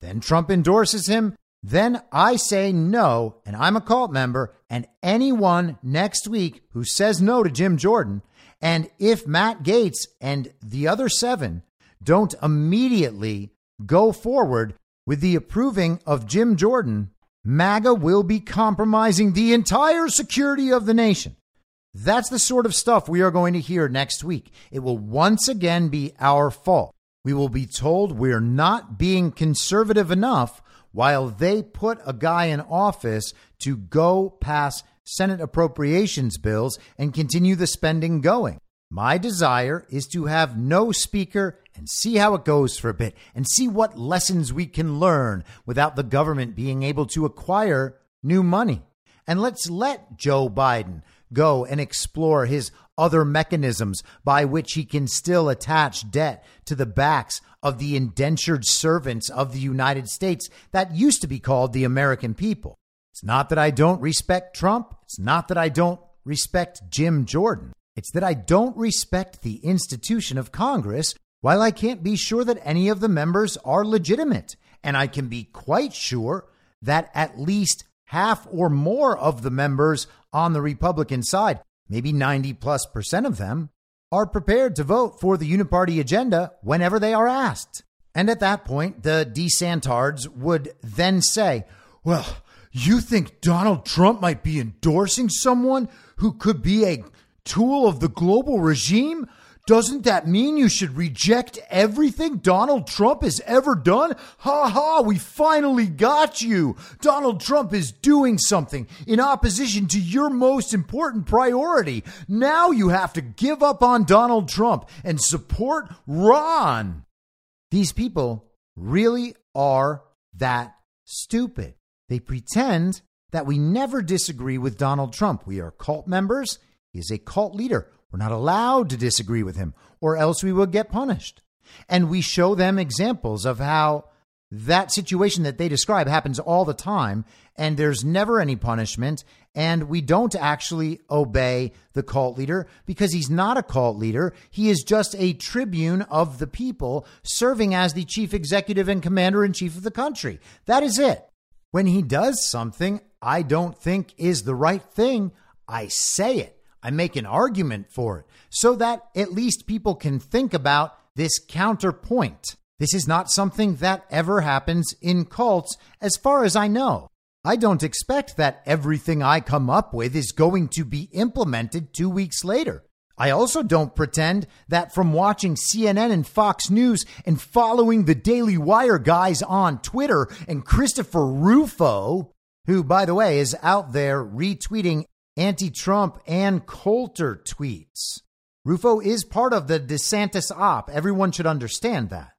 Speaker 3: Then Trump endorses him. Then I say no, and I'm a cult member, and anyone next week who says no to Jim Jordan, and if Matt Gaetz and the other seven don't immediately go forward with the approving of Jim Jordan, MAGA will be compromising the entire security of the nation. That's the sort of stuff we are going to hear next week. It will once again be our fault. We will be told we're not being conservative enough while they put a guy in office to go pass Senate appropriations bills and continue the spending going. My desire is to have no speaker and see how it goes for a bit and see what lessons we can learn without the government being able to acquire new money. And let's let Joe Biden go and explore his other mechanisms by which he can still attach debt to the backs of the indentured servants of the United States that used to be called the American people. It's not that I don't respect Trump. It's not that I don't respect Jim Jordan. It's that I don't respect the institution of Congress while I can't be sure that any of the members are legitimate. And I can be quite sure that at least half or more of the members on the Republican side, maybe 90 plus percent of them, are prepared to vote for the uniparty agenda whenever they are asked. And at that point, the DeSantards would then say, Well, you think Donald Trump might be endorsing someone who could be a tool of the global regime? Doesn't that mean you should reject everything Donald Trump has ever done? Ha ha, we finally got you. Donald Trump is doing something in opposition to your most important priority. Now you have to give up on Donald Trump and support Ron. These people really are that stupid. They pretend that we never disagree with Donald Trump. We are cult members. He is a cult leader. We're not allowed to disagree with him, or else we will get punished. And we show them examples of how that situation that they describe happens all the time, and there's never any punishment, and we don't actually obey the cult leader because he's not a cult leader. He is just a tribune of the people serving as the chief executive and commander in chief of the country. That is it. When he does something I don't think is the right thing, I say it. I make an argument for it so that at least people can think about this counterpoint. This is not something that ever happens in cults, as far as I know. I don't expect that everything I come up with is going to be implemented two weeks later. I also don't pretend that from watching CNN and Fox News and following the Daily Wire guys on Twitter and Christopher Rufo, who, by the way, is out there retweeting anti Trump and Coulter tweets. Rufo is part of the DeSantis op. Everyone should understand that.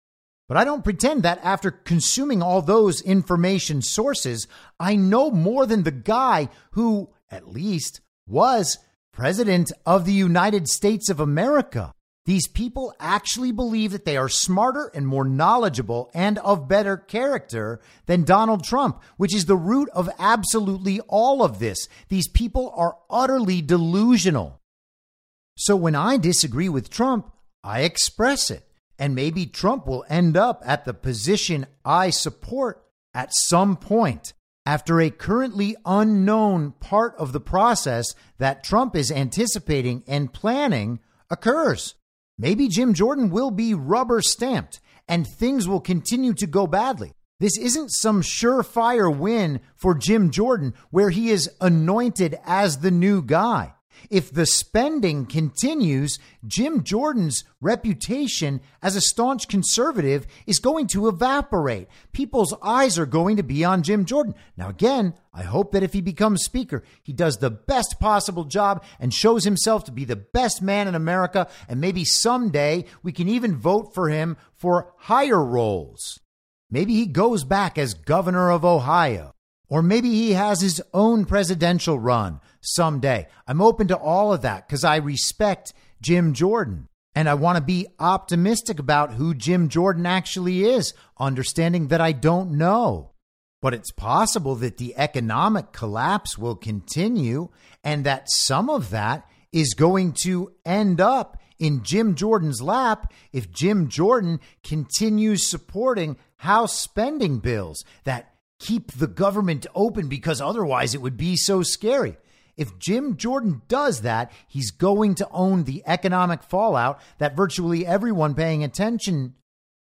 Speaker 3: But I don't pretend that after consuming all those information sources, I know more than the guy who, at least, was president of the United States of America. These people actually believe that they are smarter and more knowledgeable and of better character than Donald Trump, which is the root of absolutely all of this. These people are utterly delusional. So when I disagree with Trump, I express it. And maybe Trump will end up at the position I support at some point after a currently unknown part of the process that Trump is anticipating and planning occurs. Maybe Jim Jordan will be rubber stamped and things will continue to go badly. This isn't some surefire win for Jim Jordan where he is anointed as the new guy. If the spending continues, Jim Jordan's reputation as a staunch conservative is going to evaporate. People's eyes are going to be on Jim Jordan. Now, again, I hope that if he becomes Speaker, he does the best possible job and shows himself to be the best man in America. And maybe someday we can even vote for him for higher roles. Maybe he goes back as governor of Ohio. Or maybe he has his own presidential run someday. I'm open to all of that because I respect Jim Jordan. And I want to be optimistic about who Jim Jordan actually is, understanding that I don't know. But it's possible that the economic collapse will continue and that some of that is going to end up in Jim Jordan's lap if Jim Jordan continues supporting House spending bills that keep the government open because otherwise it would be so scary. If Jim Jordan does that, he's going to own the economic fallout that virtually everyone paying attention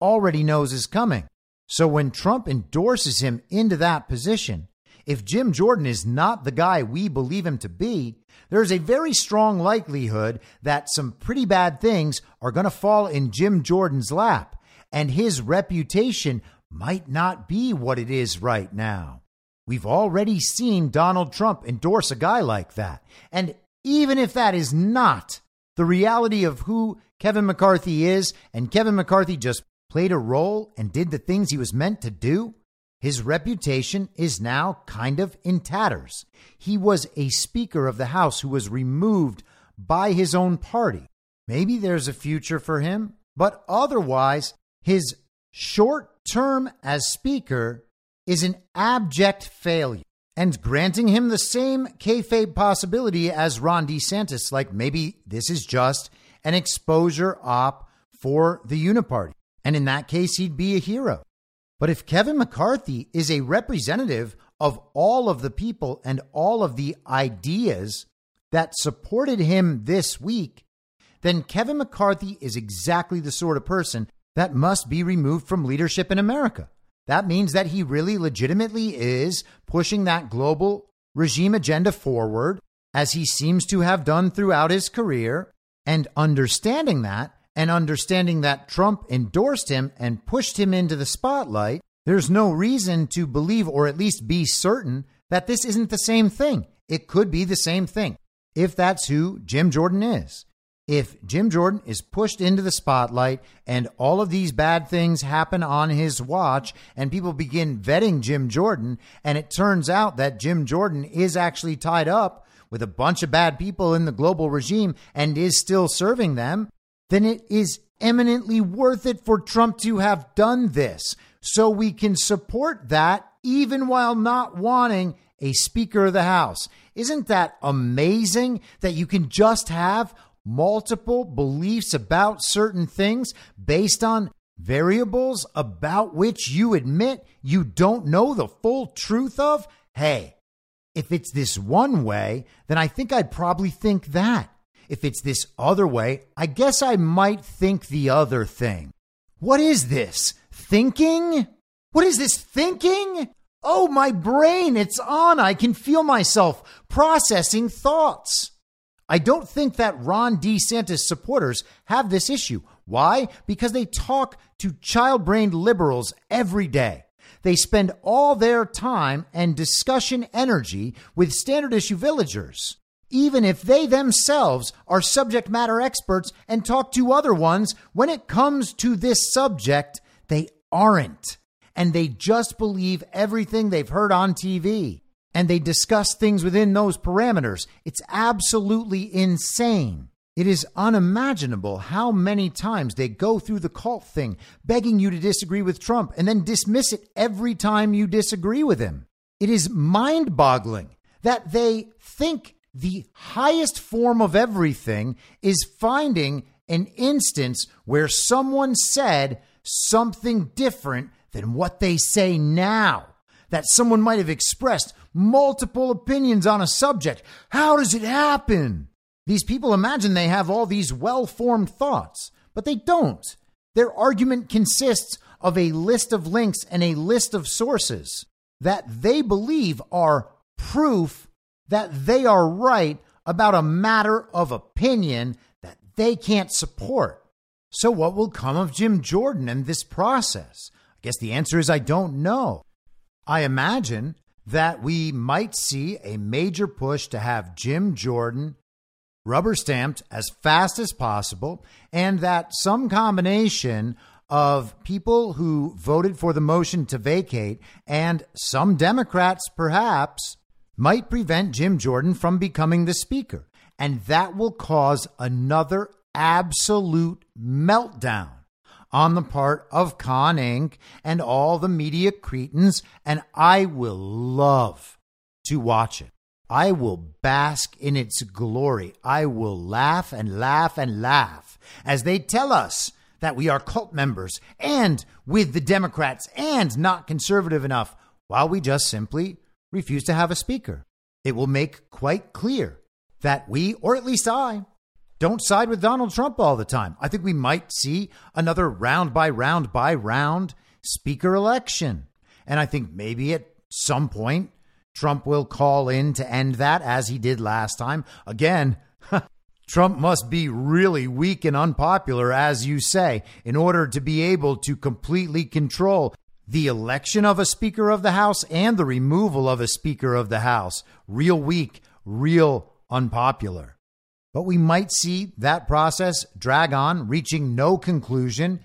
Speaker 3: already knows is coming. So when Trump endorses him into that position, if Jim Jordan is not the guy we believe him to be, there's a very strong likelihood that some pretty bad things are going to fall in Jim Jordan's lap, and his reputation might not be what it is right now. We've already seen Donald Trump endorse a guy like that. And even if that is not the reality of who Kevin McCarthy is, and Kevin McCarthy just played a role and did the things he was meant to do, his reputation is now kind of in tatters. He was a Speaker of the House who was removed by his own party. Maybe there's a future for him, but otherwise, his short term as Speaker is an abject failure. And granting him the same kayfabe possibility as Ron DeSantis, like maybe this is just an exposure op for the Uniparty. And in that case, he'd be a hero. But if Kevin McCarthy is a representative of all of the people and all of the ideas that supported him this week, then Kevin McCarthy is exactly the sort of person that must be removed from leadership in America. That means that he really legitimately is pushing that global regime agenda forward, as he seems to have done throughout his career. And understanding that, and understanding that Trump endorsed him and pushed him into the spotlight, there's no reason to believe, or at least be certain, that this isn't the same thing. It could be the same thing if that's who Jim Jordan is if Jim Jordan is pushed into the spotlight and all of these bad things happen on his watch and people begin vetting Jim Jordan, and it turns out that Jim Jordan is actually tied up with a bunch of bad people in the global regime and is still serving them, then it is eminently worth it for Trump to have done this. So we can support that even while not wanting a Speaker of the House. Isn't that amazing that you can just have multiple beliefs about certain things based on variables about which you admit you don't know the full truth of? Hey, if it's this one way, then I think I'd probably think that. If it's this other way, I guess I might think the other thing. What is this? Thinking? What is this thinking? Oh, my brain, it's on. I can feel myself processing thoughts. I don't think that Ron DeSantis supporters have this issue. Why? Because they talk to child brained liberals every day. They spend all their time and discussion energy with standard issue villagers, even if they themselves are subject matter experts and talk to other ones. When it comes to this subject, they aren't. And they just believe everything they've heard on TV and they discuss things within those parameters. It's absolutely insane. It is unimaginable how many times they go through the cult thing, begging you to disagree with Trump and then dismiss it every time you disagree with him. It is mind boggling that they think the highest form of everything is finding an instance where someone said something different than what they say now that someone might have expressed multiple opinions on a subject. How does it happen? These people imagine they have all these well formed thoughts, but they don't. Their argument consists of a list of links and a list of sources that they believe are proof that they are right about a matter of opinion that they can't support. So, what will come of Jim Jordan and this process? I guess the answer is I don't know. I imagine that we might see a major push to have Jim Jordan rubber stamped as fast as possible, and that some combination of people who voted for the motion to vacate and some Democrats, perhaps, might prevent Jim Jordan from becoming the Speaker. And that will cause another absolute meltdown on the part of Con Inc. and all the media cretins, and I will love to watch it. I will bask in its glory. I will laugh and laugh and laugh as they tell us that we are cult members and with the Democrats and not conservative enough, while we just simply refuse to have a speaker. It will make quite clear that we, or at least I, don't side with Donald Trump all the time. I think we might see another round by round by round speaker election. And I think maybe at some point, Trump will call in to end that as he did last time. Again, Trump must be really weak and unpopular, as you say, in order to be able to completely control the election of a Speaker of the House and the removal of a Speaker of the House. Real weak, real unpopular. But we might see that process drag on, reaching no conclusion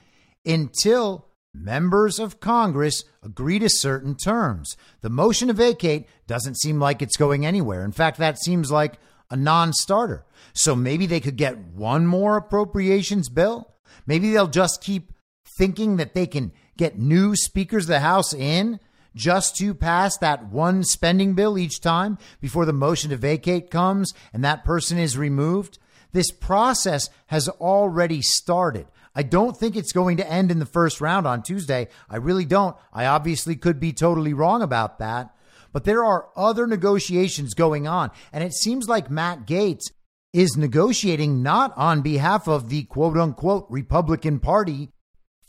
Speaker 3: until members of Congress agree to certain terms. The motion to vacate doesn't seem like it's going anywhere. In fact, that seems like a non starter. So maybe they could get one more appropriations bill. Maybe they'll just keep thinking that they can get new speakers of the House in just to pass that one spending bill each time before the motion to vacate comes and that person is removed. This process has already started. I don't think it's going to end in the first round on Tuesday. I really don't. I obviously could be totally wrong about that. But there are other negotiations going on. And it seems like Matt Gaetz is negotiating not on behalf of the quote unquote Republican Party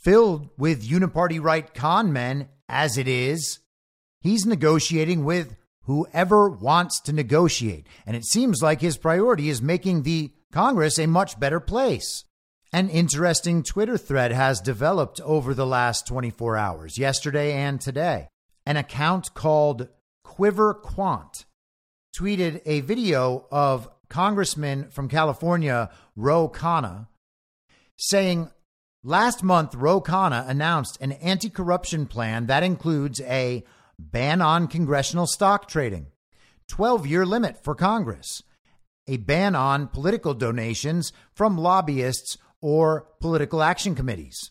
Speaker 3: filled with uniparty right con men as it is. He's negotiating with whoever wants to negotiate. And it seems like his priority is making the Congress a much better place. An interesting Twitter thread has developed over the last 24 hours, yesterday and today. An account called Quiver Quant tweeted a video of Congressman from California, Ro Khanna, saying last month Ro Khanna announced an anti corruption plan that includes a ban on congressional stock trading, 12 year limit for Congress, a ban on political donations from lobbyists or political action committees.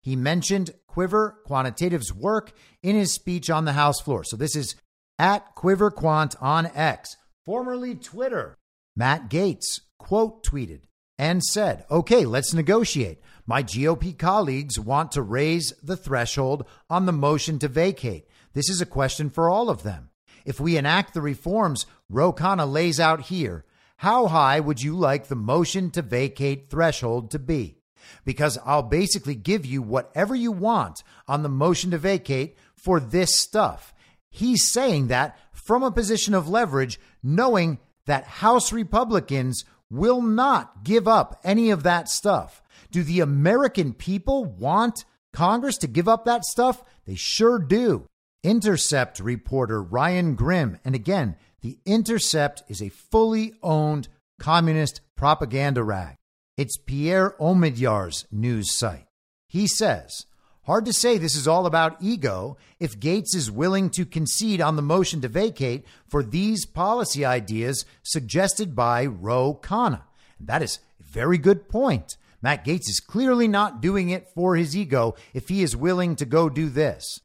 Speaker 3: He mentioned Quiver Quantitative's work in his speech on the House floor. So this is at Quiver Quant on X, formerly Twitter. Matt Gaetz quote tweeted and said, Okay, let's negotiate. My GOP colleagues want to raise the threshold on the motion to vacate. This is a question for all of them. If we enact the reforms Ro Khanna lays out here, how high would you like the motion to vacate threshold to be? Because I'll basically give you whatever you want on the motion to vacate for this stuff. He's saying that from a position of leverage, knowing that House Republicans will not give up any of that stuff. Do the American people want Congress to give up that stuff? They sure do. Intercept reporter Ryan Grim, and again, the Intercept is a fully owned communist propaganda rag. It's Pierre Omidyar's news site. He says, Hard to say this is all about ego if Gaetz is willing to concede on the motion to vacate for these policy ideas suggested by Ro Khanna. That is a very good point. Matt Gaetz is clearly not doing it for his ego if he is willing to go do this.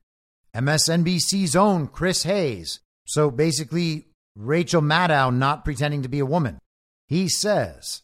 Speaker 3: MSNBC's own Chris Hayes. So basically, Rachel Maddow not pretending to be a woman. He says,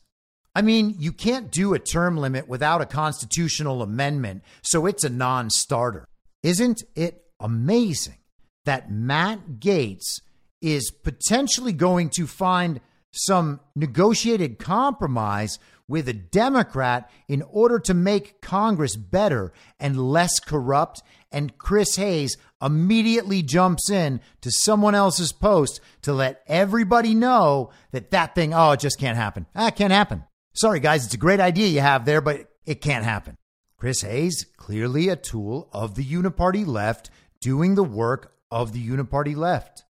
Speaker 3: I mean, you can't do a term limit without a constitutional amendment, so it's a non starter. Isn't it amazing that Matt Gaetz is potentially going to find some negotiated compromise with a Democrat in order to make Congress better and less corrupt and Chris Hayes immediately jumps in to someone else's post to let everybody know that that thing, oh, it just can't happen. Ah, it can't happen. Sorry, guys, it's a great idea you have there, but it can't happen. Chris Hayes, clearly a tool of the uniparty left, doing the work of the uniparty left.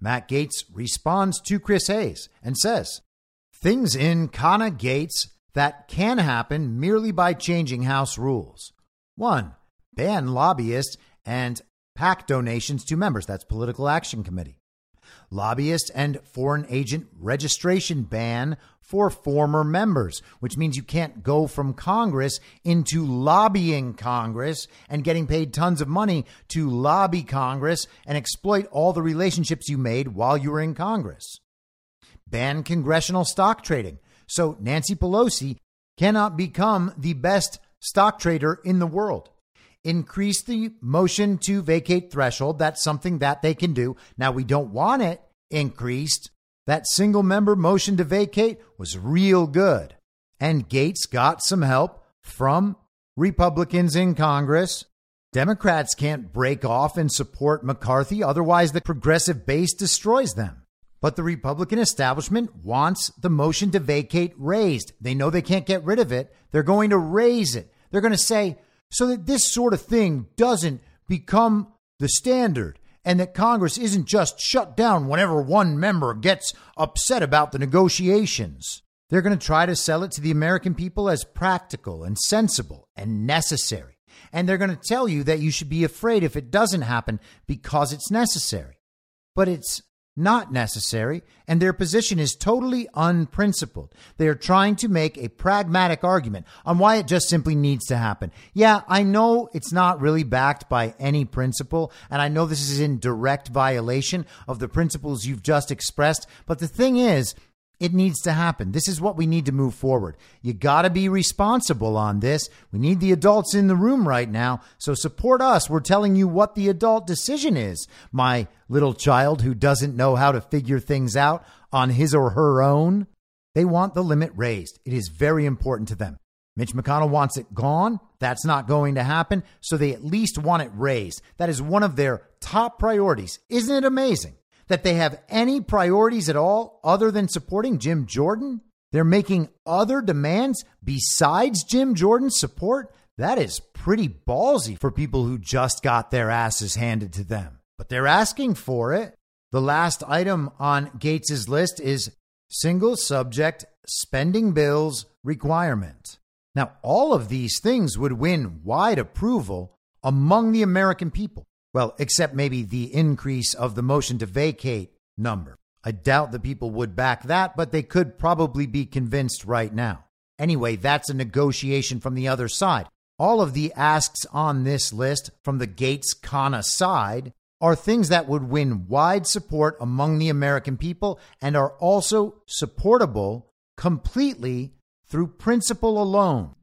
Speaker 3: Matt Gaetz responds to Chris Hayes and says, Things in Khanna Gaetz that can happen merely by changing House rules. One, ban lobbyists and PAC donations to members. That's Political Action Committee. lobbyist and foreign agent registration ban for former members, which means you can't go from Congress into lobbying Congress and getting paid tons of money to lobby Congress and exploit all the relationships you made while you were in Congress. Ban congressional stock trading. So Nancy Pelosi cannot become the best stock trader in the world. Increase the motion to vacate threshold. That's something that they can do. Now, we don't want it increased. That single member motion to vacate was real good. And Gaetz got some help from Republicans in Congress. Democrats can't break off and support McCarthy, otherwise, the progressive base destroys them. But the Republican establishment wants the motion to vacate raised. They know they can't get rid of it. They're going to raise it. They're going to say, so that this sort of thing doesn't become the standard and that Congress isn't just shut down whenever one member gets upset about the negotiations. They're going to try to sell it to the American people as practical and sensible and necessary. And they're going to tell you that you should be afraid if it doesn't happen because it's necessary. But it's not necessary, and their position is totally unprincipled. They are trying to make a pragmatic argument on why it just simply needs to happen. Yeah, I know it's not really backed by any principle, and I know this is in direct violation of the principles you've just expressed, but the thing is, it needs to happen. This is what we need to move forward. You got to be responsible on this. We need the adults in the room right now. So support us. We're telling you what the adult decision is. My little child who doesn't know how to figure things out on his or her own. They want the limit raised. It is very important to them. Mitch McConnell wants it gone. That's not going to happen. So they at least want it raised. That is one of their top priorities. Isn't it amazing? That they have any priorities at all other than supporting Jim Jordan? They're making other demands besides Jim Jordan's support? That is pretty ballsy for people who just got their asses handed to them. But they're asking for it. The last item on Gaetz's list is single subject spending bills requirement. Now, all of these things would win wide approval among the American people. Well, except maybe the increase of the motion to vacate number. I doubt the people would back that, but they could probably be convinced right now. Anyway, that's a negotiation from the other side. All of the asks on this list from the Gaetz Khanna side are things that would win wide support among the American people and are also supportable completely through principle alone.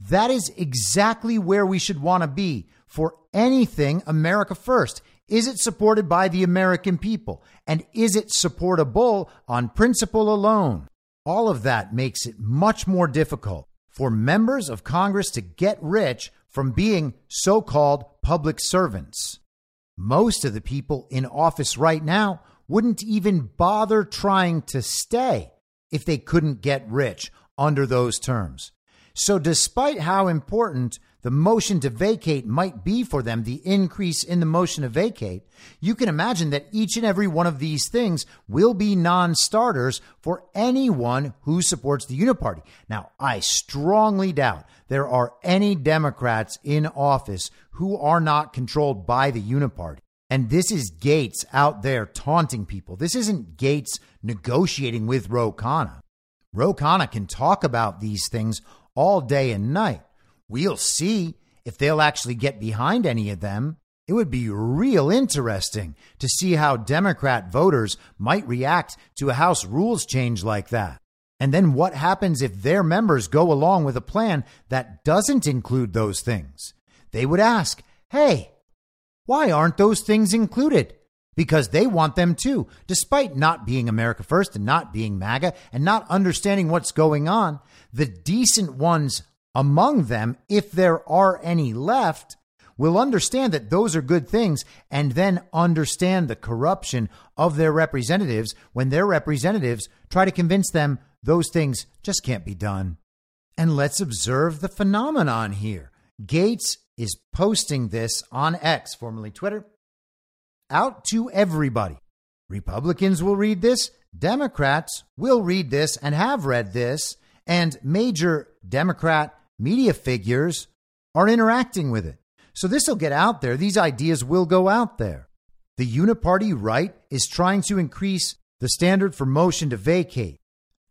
Speaker 3: That is exactly where we should want to be for anything America First? Is it supported by the American people? And is it supportable on principle alone? All of that makes it much more difficult for members of Congress to get rich from being so called public servants. Most of the people in office right now wouldn't even bother trying to stay if they couldn't get rich under those terms. So, despite how important the motion to vacate might be for them the increase in the motion to vacate, you can imagine that each and every one of these things will be non starters for anyone who supports the Uniparty. Now, I strongly doubt there are any Democrats in office who are not controlled by the Uniparty. And this is Gaetz out there taunting people. This isn't Gaetz negotiating with Ro Khanna. Ro Khanna can talk about these things all day and night. We'll see if they'll actually get behind any of them. It would be real interesting to see how Democrat voters might react to a House rules change like that. And then what happens if their members go along with a plan that doesn't include those things? They would ask, hey, why aren't those things included? Because they want them too, despite not being America First and not being MAGA and not understanding what's going on. The decent ones among them, if there are any left, will understand that those are good things and then understand the corruption of their representatives when their representatives try to convince them those things just can't be done. And let's observe the phenomenon here. Gaetz is posting this on X, formerly Twitter, out to everybody. Republicans will read this, Democrats will read this and have read this, and major Democrat media figures are interacting with it. So this will get out there. These ideas will go out there. The uniparty right is trying to increase the standard for motion to vacate.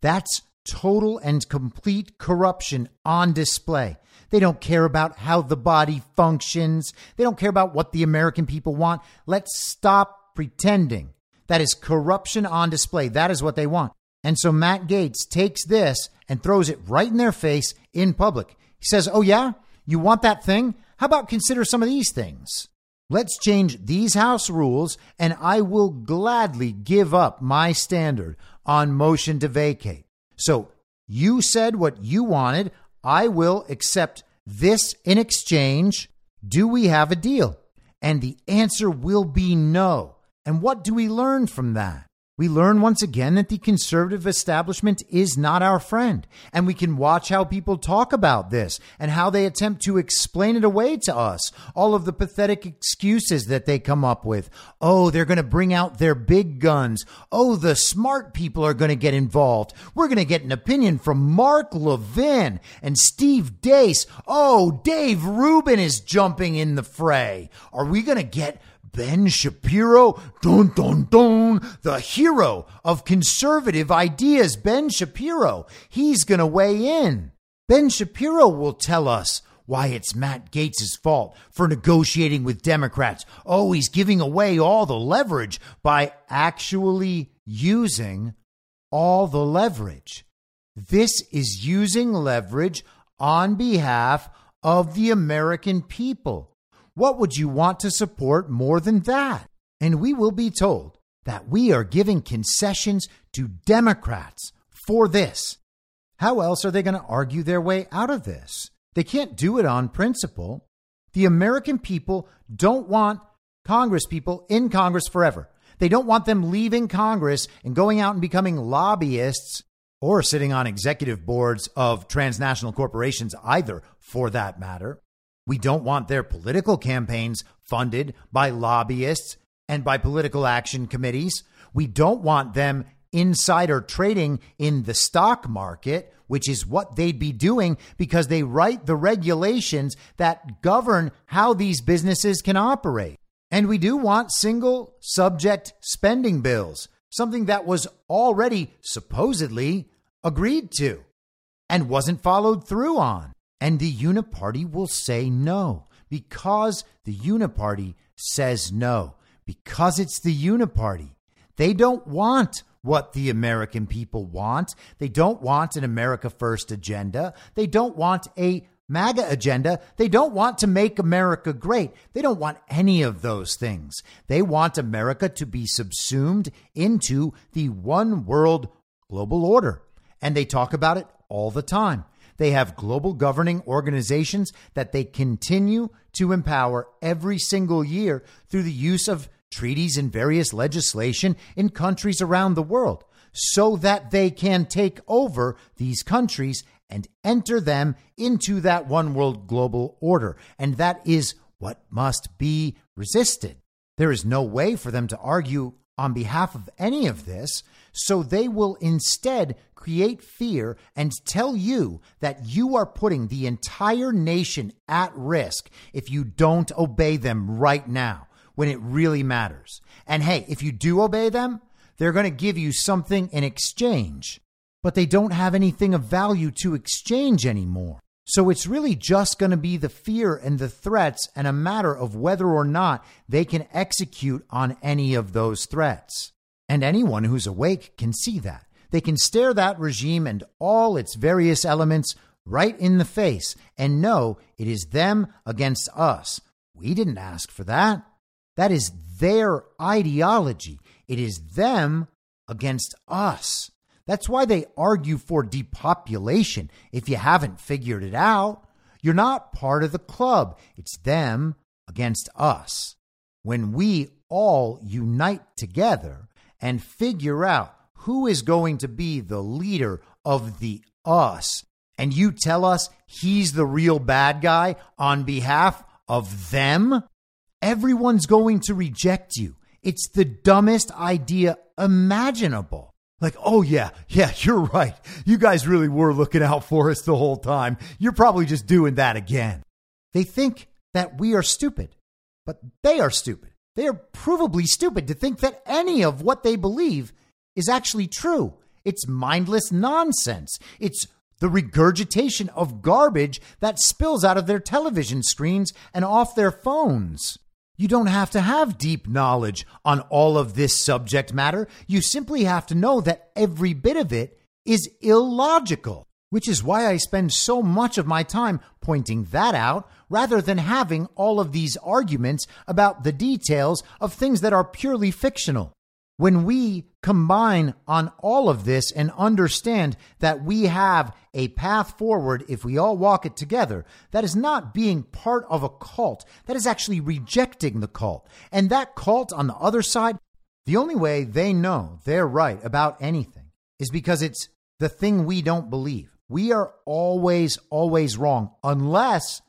Speaker 3: That's total and complete corruption on display. They don't care about how the body functions. They don't care about what the American people want. Let's stop pretending. That is corruption on display. That is what they want. And so Matt Gaetz takes this and throws it right in their face in public. He says, Oh, yeah? You want that thing? How about consider some of these things? Let's change these House rules, and I will gladly give up my standard on motion to vacate. So you said what you wanted. I will accept this in exchange. Do we have a deal? And the answer will be no. And what do we learn from that? We learn once again that the conservative establishment is not our friend. And we can watch how people talk about this and how they attempt to explain it away to us. All of the pathetic excuses that they come up with. Oh, they're going to bring out their big guns. Oh, the smart people are going to get involved. We're going to get an opinion from Mark Levin and Steve Deace. Oh, Dave Rubin is jumping in the fray. Are we going to get Ben Shapiro, dun dun dun, the hero of conservative ideas, Ben Shapiro. He's going to weigh in. Ben Shapiro will tell us why it's Matt Gaetz' fault for negotiating with Democrats. Oh, he's giving away all the leverage by actually using all the leverage. This is using leverage on behalf of the American people. What would you want to support more than that? And we will be told that we are giving concessions to Democrats for this. How else are they going to argue their way out of this? They can't do it on principle. The American people don't want Congress people in Congress forever. They don't want them leaving Congress and going out and becoming lobbyists or sitting on executive boards of transnational corporations either, for that matter. We don't want their political campaigns funded by lobbyists and by political action committees. We don't want them insider trading in the stock market, which is what they'd be doing because they write the regulations that govern how these businesses can operate. And we do want single subject spending bills, something that was already supposedly agreed to and wasn't followed through on. And the Uniparty will say no because the Uniparty says no, because it's the Uniparty. They don't want what the American people want. They don't want an America First agenda. They don't want a MAGA agenda. They don't want to make America great. They don't want any of those things. They want America to be subsumed into the one world global order. And they talk about it all the time. They have global governing organizations that they continue to empower every single year through the use of treaties and various legislation in countries around the world so that they can take over these countries and enter them into that one world global order. And that is what must be resisted. There is no way for them to argue on behalf of any of this, so they will instead create fear and tell you that you are putting the entire nation at risk if you don't obey them right now when it really matters. And hey, if you do obey them, they're going to give you something in exchange, but they don't have anything of value to exchange anymore. So it's really just going to be the fear and the threats and a matter of whether or not they can execute on any of those threats. And anyone who's awake can see that. They can stare that regime and all its various elements right in the face and know it is them against us. We didn't ask for that. That is their ideology. It is them against us. That's why they argue for depopulation. If you haven't figured it out, you're not part of the club. It's them against us. When we all unite together and figure out who is going to be the leader of the us, and you tell us he's the real bad guy on behalf of them, everyone's going to reject you. It's the dumbest idea imaginable. Like, oh, yeah, yeah, you're right. You guys really were looking out for us the whole time. You're probably just doing that again. They think that we are stupid, but they are stupid. They are provably stupid to think that any of what they believe is actually true. It's mindless nonsense. It's the regurgitation of garbage that spills out of their television screens and off their phones. You don't have to have deep knowledge on all of this subject matter. You simply have to know that every bit of it is illogical, which is why I spend so much of my time pointing that out rather than having all of these arguments about the details of things that are purely fictional. When we combine on all of this and understand that we have a path forward if we all walk it together, that is not being part of a cult. That is actually rejecting the cult. And that cult on the other side, the only way they know they're right about anything is because it's the thing we don't believe. We are always, always wrong unless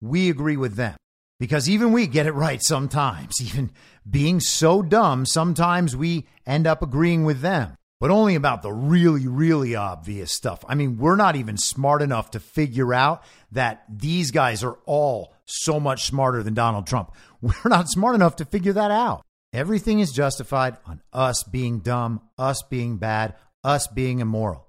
Speaker 3: we agree with them. Because even we get it right sometimes. Even being so dumb, sometimes we end up agreeing with them, but only about the really, really obvious stuff. I mean, we're not even smart enough to figure out that these guys are all so much smarter than Donald Trump. We're not smart enough to figure that out. Everything is justified on us being dumb, us being bad, us being immoral.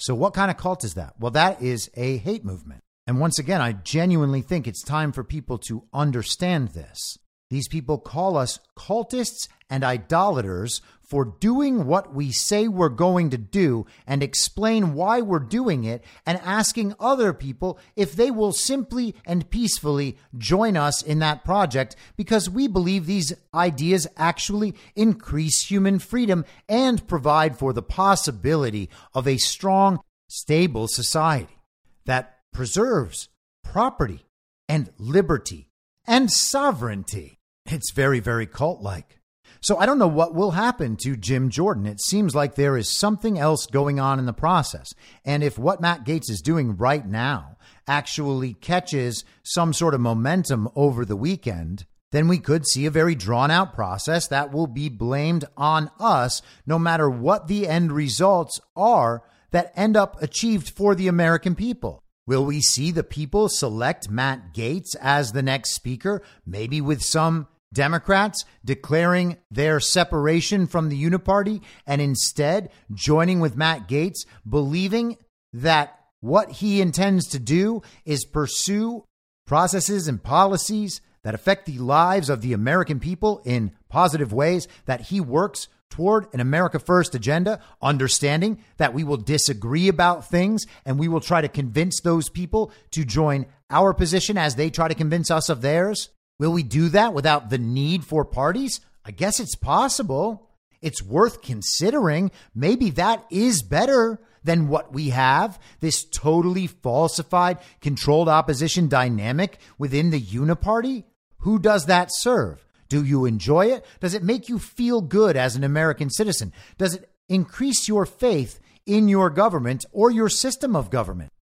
Speaker 3: So, what kind of cult is that? Well, that is a hate movement. And once again, I genuinely think it's time for people to understand this. These people call us cultists and idolaters for doing what we say we're going to do and explain why we're doing it and asking other people if they will simply and peacefully join us in that project because we believe these ideas actually increase human freedom and provide for the possibility of a strong, stable society that preserves property and liberty and sovereignty. It's very, very cult like. So I don't know what will happen to Jim Jordan. It seems like there is something else going on in the process. And if what Matt Gaetz is doing right now actually catches some sort of momentum over the weekend, then we could see a very drawn out process that will be blamed on us no matter what the end results are that end up achieved for the American people. Will we see the people select Matt Gaetz as the next speaker, maybe with some Democrats declaring their separation from the Uniparty and instead joining with Matt Gaetz, believing that what he intends to do is pursue processes and policies that affect the lives of the American people in positive ways, that he works toward an America First agenda, understanding that we will disagree about things and we will try to convince those people to join our position as they try to convince us of theirs? Will we do that without the need for parties? I guess it's possible. It's worth considering. Maybe that is better than what we have this totally falsified, controlled opposition dynamic within the uniparty. Who does that serve? Do you enjoy it? Does it make you feel good as an American citizen? Does it increase your faith in your government or your system of government?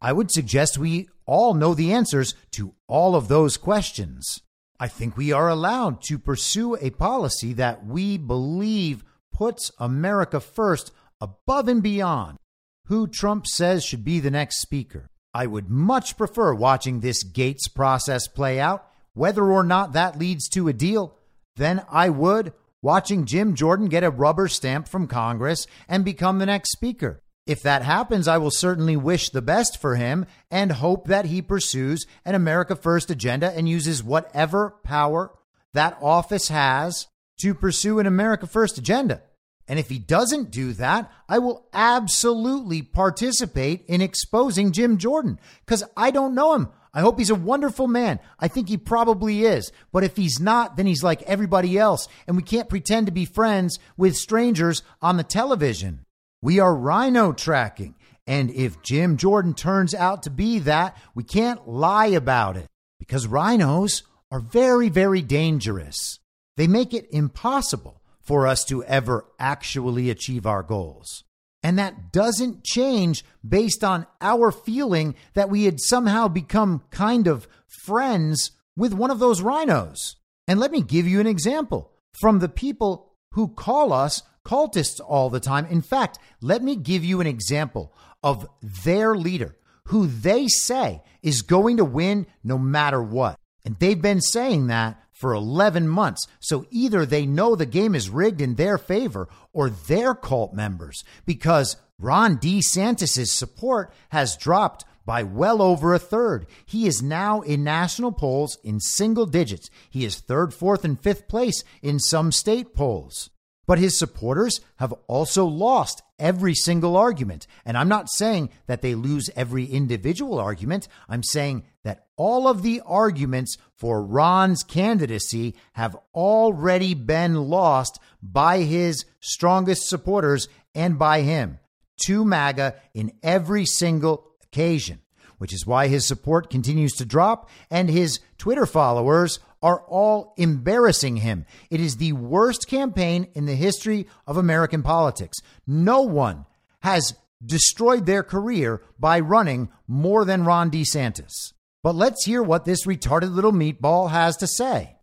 Speaker 3: I would suggest we all know the answers to all of those questions. I think we are allowed to pursue a policy that we believe puts America first above and beyond who Trump says should be the next speaker. I would much prefer watching this Gaetz process play out whether or not that leads to a deal, than I would watching Jim Jordan get a rubber stamp from Congress and become the next speaker. If that happens, I will certainly wish the best for him and hope that he pursues an America First agenda and uses whatever power that office has to pursue an America First agenda. And if he doesn't do that, I will absolutely participate in exposing Jim Jordan because I don't know him. I hope he's a wonderful man. I think he probably is. But if he's not, then he's like everybody else. And we can't pretend to be friends with strangers on the television. We are rhino tracking. And if Jim Jordan turns out to be that, we can't lie about it because rhinos are very, very dangerous. They make it impossible for us to ever actually achieve our goals. And that doesn't change based on our feeling that we had somehow become kind of friends with one of those rhinos. And let me give you an example from the people who call us cultists all the time. In fact, let me give you an example of their leader who they say is going to win no matter what. And they've been saying that for 11 months. So either they know the game is rigged in their favor or they're cult members because Ron DeSantis' support has dropped by well over a third. He is now in national polls in single digits. He is third, fourth, and fifth place in some state polls. But his supporters have also lost every single argument. And I'm not saying that they lose every individual argument. I'm saying that all of the arguments for Ron's candidacy have already been lost by his strongest supporters and by him to MAGA in every single occasion, which is why his support continues to drop and his Twitter followers are all embarrassing him. It is the worst campaign in the history of American politics. No one has destroyed their career by running more than Ron DeSantis. But let's hear what this retarded little meatball has to say.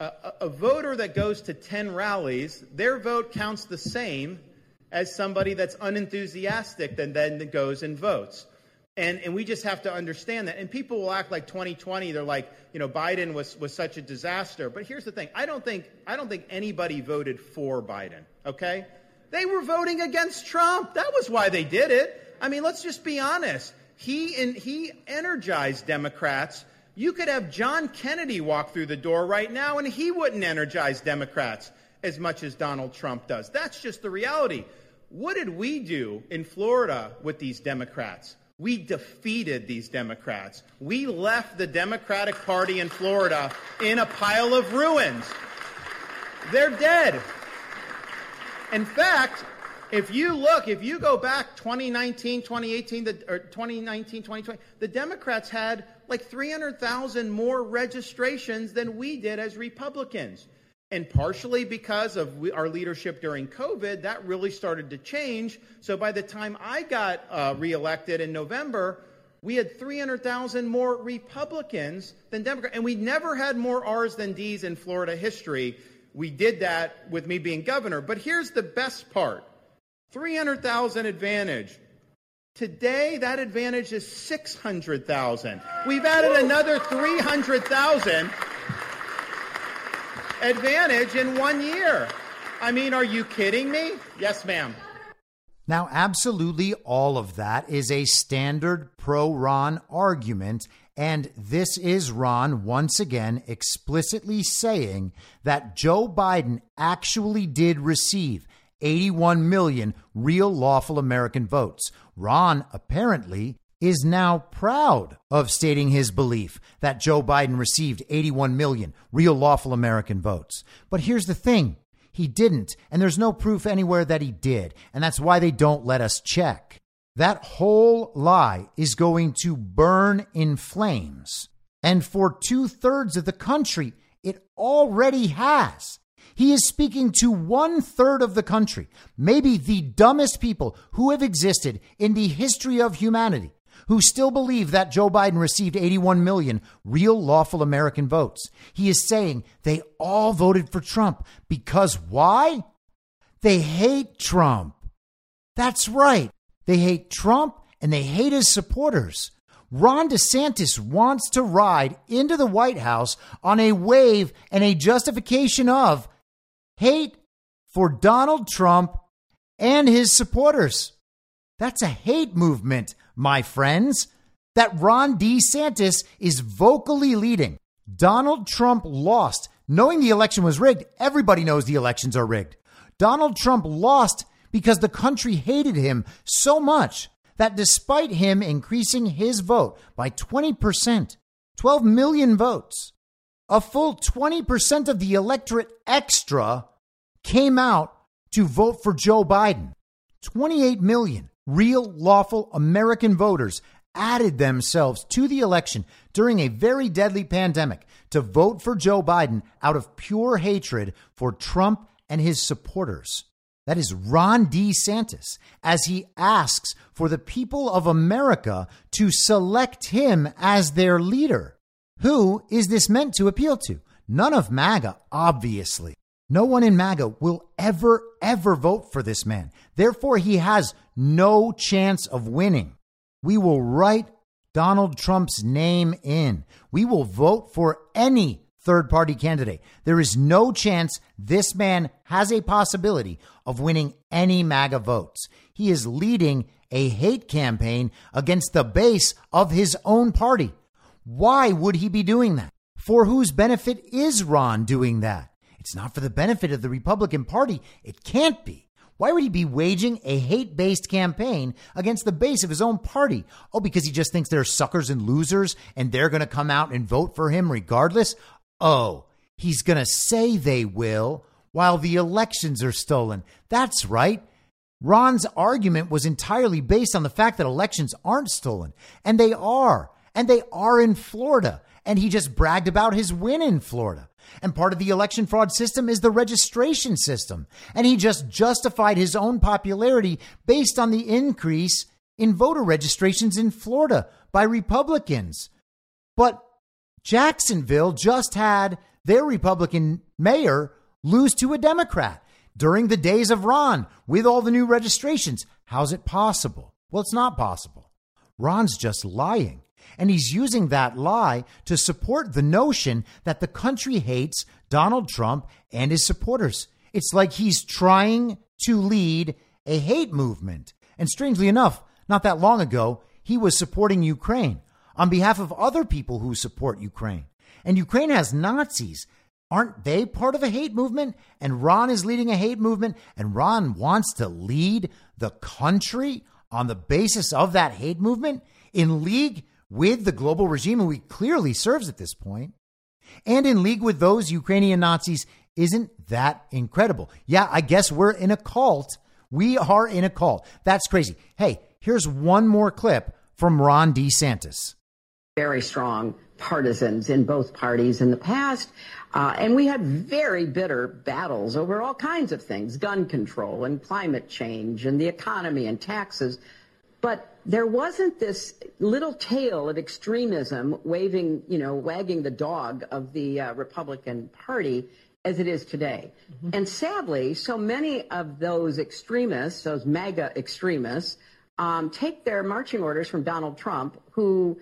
Speaker 4: A, a, voter that goes to 10 rallies, their vote counts the same as somebody that's unenthusiastic and then goes and votes. And, and we just have to understand that. And people will act like 2020, they're like, you know, Biden was, was such a disaster. But here's the thing I don't, think, I don't think anybody voted for Biden, okay? They were voting against Trump. That was why they did it. I mean, let's just be honest. He, and he energized Democrats. You could have John Kennedy walk through the door right now, and he wouldn't energize Democrats as much as Donald Trump does. That's just the reality. What did we do in Florida with these Democrats? We defeated these Democrats. We left the Democratic Party in Florida in a pile of ruins. They're dead. In fact, if you look, if you go back 2019, 2018, the, or 2019, 2020, the Democrats had like 300,000 more registrations than we did as Republicans. And partially because of our leadership during COVID, that really started to change. So by the time I got uh, reelected in November, we had 300,000 more Republicans than Democrats. And we never had more R's than D's in Florida history. We did that with me being governor. But here's the best part 300,000 advantage. Today, that advantage is 600,000. We've added another 300,000 advantage in one year. I mean, are you kidding me? Yes, ma'am.
Speaker 3: Now, absolutely all of that is a standard pro Ron argument. And this is Ron once again explicitly saying that Joe Biden actually did receive 81 million real lawful American votes. Ron apparently is now proud of stating his belief that Joe Biden received 81 million real lawful American votes. But here's the thing he didn't, and there's no proof anywhere that he did, and that's why they don't let us check. That whole lie is going to burn in flames. And for two thirds of the country, it already has. He is speaking to one third of the country, maybe the dumbest people who have existed in the history of humanity who still believe that Joe Biden received 81 million real lawful American votes. He is saying they all voted for Trump because why? They hate Trump. That's right. They hate Trump and they hate his supporters. Ron DeSantis wants to ride into the White House on a wave and a justification of hate for Donald Trump and his supporters. That's a hate movement, my friends, that Ron DeSantis is vocally leading. Donald Trump lost. Knowing the election was rigged, everybody knows the elections are rigged. Donald Trump lost because the country hated him so much that despite him increasing his vote by 20%, 12 million votes, a full 20% of the electorate extra came out to vote for Joe Biden. 28 million real lawful American voters added themselves to the election during a very deadly pandemic to vote for Joe Biden out of pure hatred for Trump and his supporters. That is Ron DeSantis, as he asks for the people of America to select him as their leader. Who is this meant to appeal to? None of MAGA, obviously. No one in MAGA will ever, ever vote for this man. Therefore, he has no chance of winning. We will write Donald Trump's name in. We will vote for any third party candidate. There is no chance this man has a possibility of winning any MAGA votes. He is leading a hate campaign against the base of his own party. Why would he be doing that? For whose benefit is Ron doing that? It's not for the benefit of the Republican Party. It can't be. Why would he be waging a hate based campaign against the base of his own party? Oh, because he just thinks they're suckers and losers and they're going to come out and vote for him regardless? Oh, he's going to say they will while the elections are stolen. That's right. Ron's argument was entirely based on the fact that elections aren't stolen, and they are, and they are in Florida. And he just bragged about his win in Florida. And part of the election fraud system is the registration system. And he just justified his own popularity based on the increase in voter registrations in Florida by Republicans. But Jacksonville just had their Republican mayor lose to a Democrat during the days of Ron with all the new registrations. How's it possible? Well, it's not possible. Ron's just lying. And he's using that lie to support the notion that the country hates Donald Trump and his supporters. It's like he's trying to lead a hate movement. And strangely enough, not that long ago, he was supporting Ukraine on behalf of other people who support Ukraine. And Ukraine has Nazis. Aren't they part of a hate movement? And Ron is leading a hate movement, and Ron wants to lead the country on the basis of that hate movement in league with the global regime who he clearly serves at this point, and in league with those Ukrainian Nazis. Isn't that incredible? Yeah, I guess we're in a cult. We are in a cult. That's crazy. Hey, here's one more clip from Ron DeSantis.
Speaker 5: Very strong partisans in both parties in the past. Uh, and we had very bitter battles over all kinds of things gun control and climate change and the economy and taxes. But there wasn't this little tail of extremism waving, you know, wagging the dog of the uh, Republican Party as it is today. Mm-hmm. And sadly, so many of those extremists, those MAGA extremists, um, take their marching orders from Donald Trump, who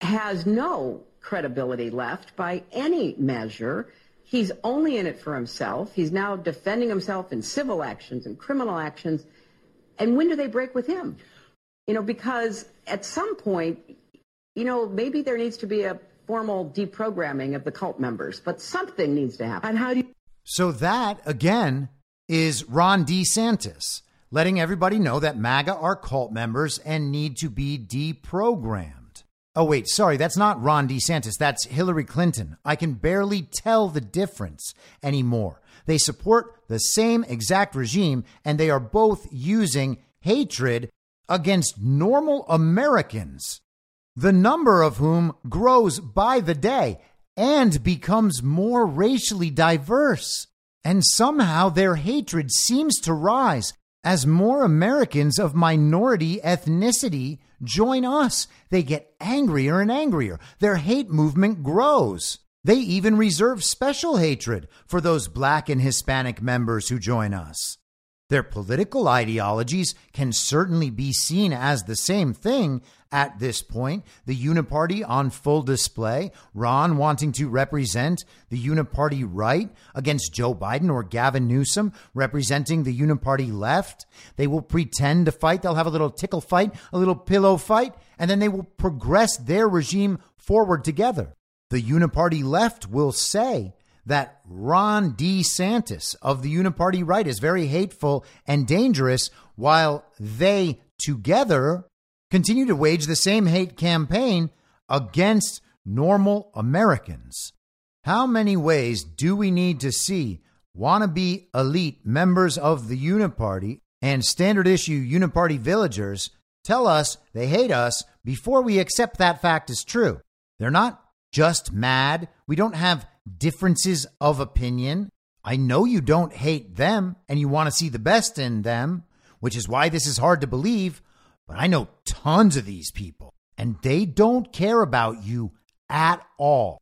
Speaker 5: has no credibility left by any measure. He's only in it for himself. He's now defending himself in civil actions and criminal actions. And when do they break with him? You know, because at some point, you know, maybe there needs to be a formal deprogramming of the cult members, but something needs to happen. And how do you?
Speaker 3: So that again is Ron DeSantis letting everybody know that MAGA are cult members and need to be deprogrammed. Oh, wait, sorry, that's not Ron DeSantis. That's Hillary Clinton. I can barely tell the difference anymore. They support the same exact regime, and they are both using hatred against normal Americans, the number of whom grows by the day and becomes more racially diverse. And somehow their hatred seems to rise as more Americans of minority ethnicity join us. They get angrier and angrier. Their hate movement grows. They even reserve special hatred for those black and Hispanic members who join us. Their political ideologies can certainly be seen as the same thing at this point. The Uniparty on full display, Ron wanting to represent the Uniparty right against Joe Biden or Gavin Newsom representing the Uniparty left. They will pretend to fight. They'll have a little tickle fight, a little pillow fight, and then they will progress their regime forward together. The Uniparty left will say, that Ron DeSantis of the Uniparty right is very hateful and dangerous, while they together continue to wage the same hate campaign against normal Americans. How many ways do we need to see wannabe elite members of the Uniparty and standard issue Uniparty villagers tell us they hate us before we accept that fact as true? They're not just mad. We don't have differences of opinion. I know you don't hate them and you want to see the best in them, which is why this is hard to believe. But I know tons of these people and they don't care about you at all.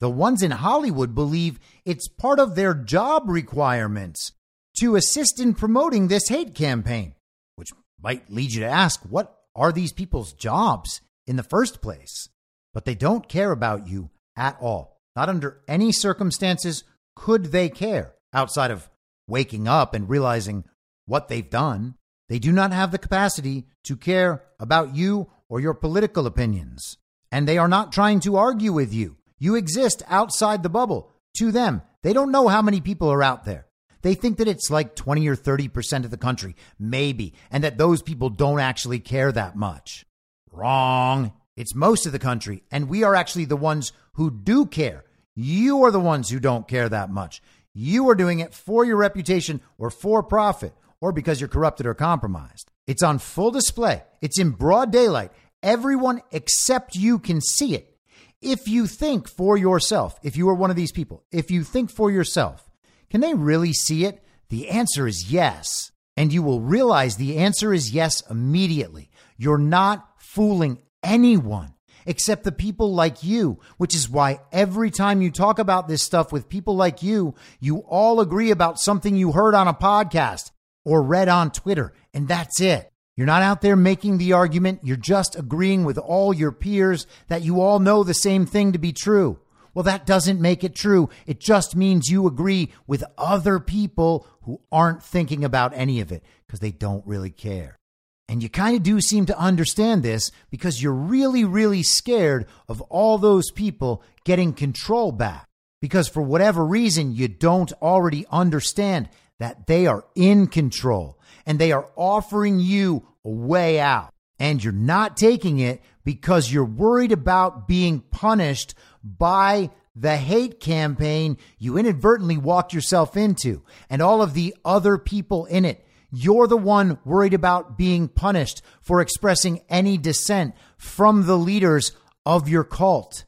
Speaker 3: The ones in Hollywood believe it's part of their job requirements to assist in promoting this hate campaign, which might lead you to ask what are these people's jobs in the first place? But they don't care about you at all. Not under any circumstances could they care outside of waking up and realizing what they've done. They do not have the capacity to care about you or your political opinions. And they are not trying to argue with you. You exist outside the bubble. To them, they don't know how many people are out there. They think that it's like 20 or 30% of the country, maybe, and that those people don't actually care that much. Wrong. It's most of the country, and we are actually the ones who do care. You are the ones who don't care that much. You are doing it for your reputation or for profit or because you're corrupted or compromised. It's on full display, it's in broad daylight. Everyone except you can see it. If you think for yourself, if you are one of these people, if you think for yourself, can they really see it? The answer is yes. And you will realize the answer is yes immediately. You're not fooling anyone except the people like you, which is why every time you talk about this stuff with people like you, you all agree about something you heard on a podcast or read on Twitter, and that's it. You're not out there making the argument, you're just agreeing with all your peers that you all know the same thing to be true. Well, that doesn't make it true. It just means you agree with other people who aren't thinking about any of it because they don't really care. And you kind of do seem to understand this because you're really, really scared of all those people getting control back. Because for whatever reason, you don't already understand that they are in control and they are offering you a way out. And you're not taking it because you're worried about being punished by the hate campaign you inadvertently walked yourself into and all of the other people in it you're the one worried about being punished for expressing any dissent from the leaders of your cult.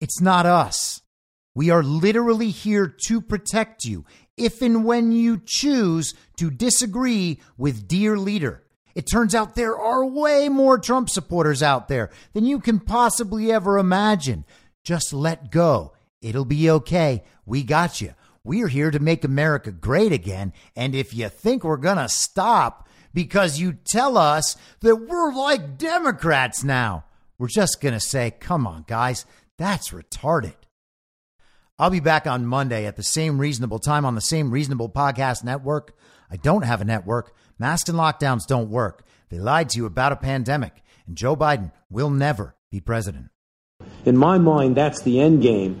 Speaker 3: It's not us. We are literally here to protect you if and when you choose to disagree with dear leader. It turns out there are way more Trump supporters out there than you can possibly ever imagine. Just let go. It'll be okay. We got you. We're here to make America great again. And if you think we're going to stop because you tell us that we're like Democrats now, we're just going to say, come on, guys, that's retarded. I'll be back on Monday at the same reasonable time on the same reasonable podcast network. I don't have a network. Masks and lockdowns don't work. They lied to you about a pandemic, and Joe Biden will never be president.
Speaker 6: In my mind, that's the end game.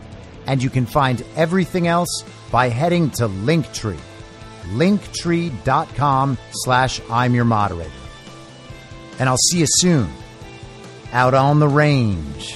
Speaker 3: and you can find everything else by heading to Linktree. Linktree.com slash I'm your moderator. And I'll see you soon out on the range.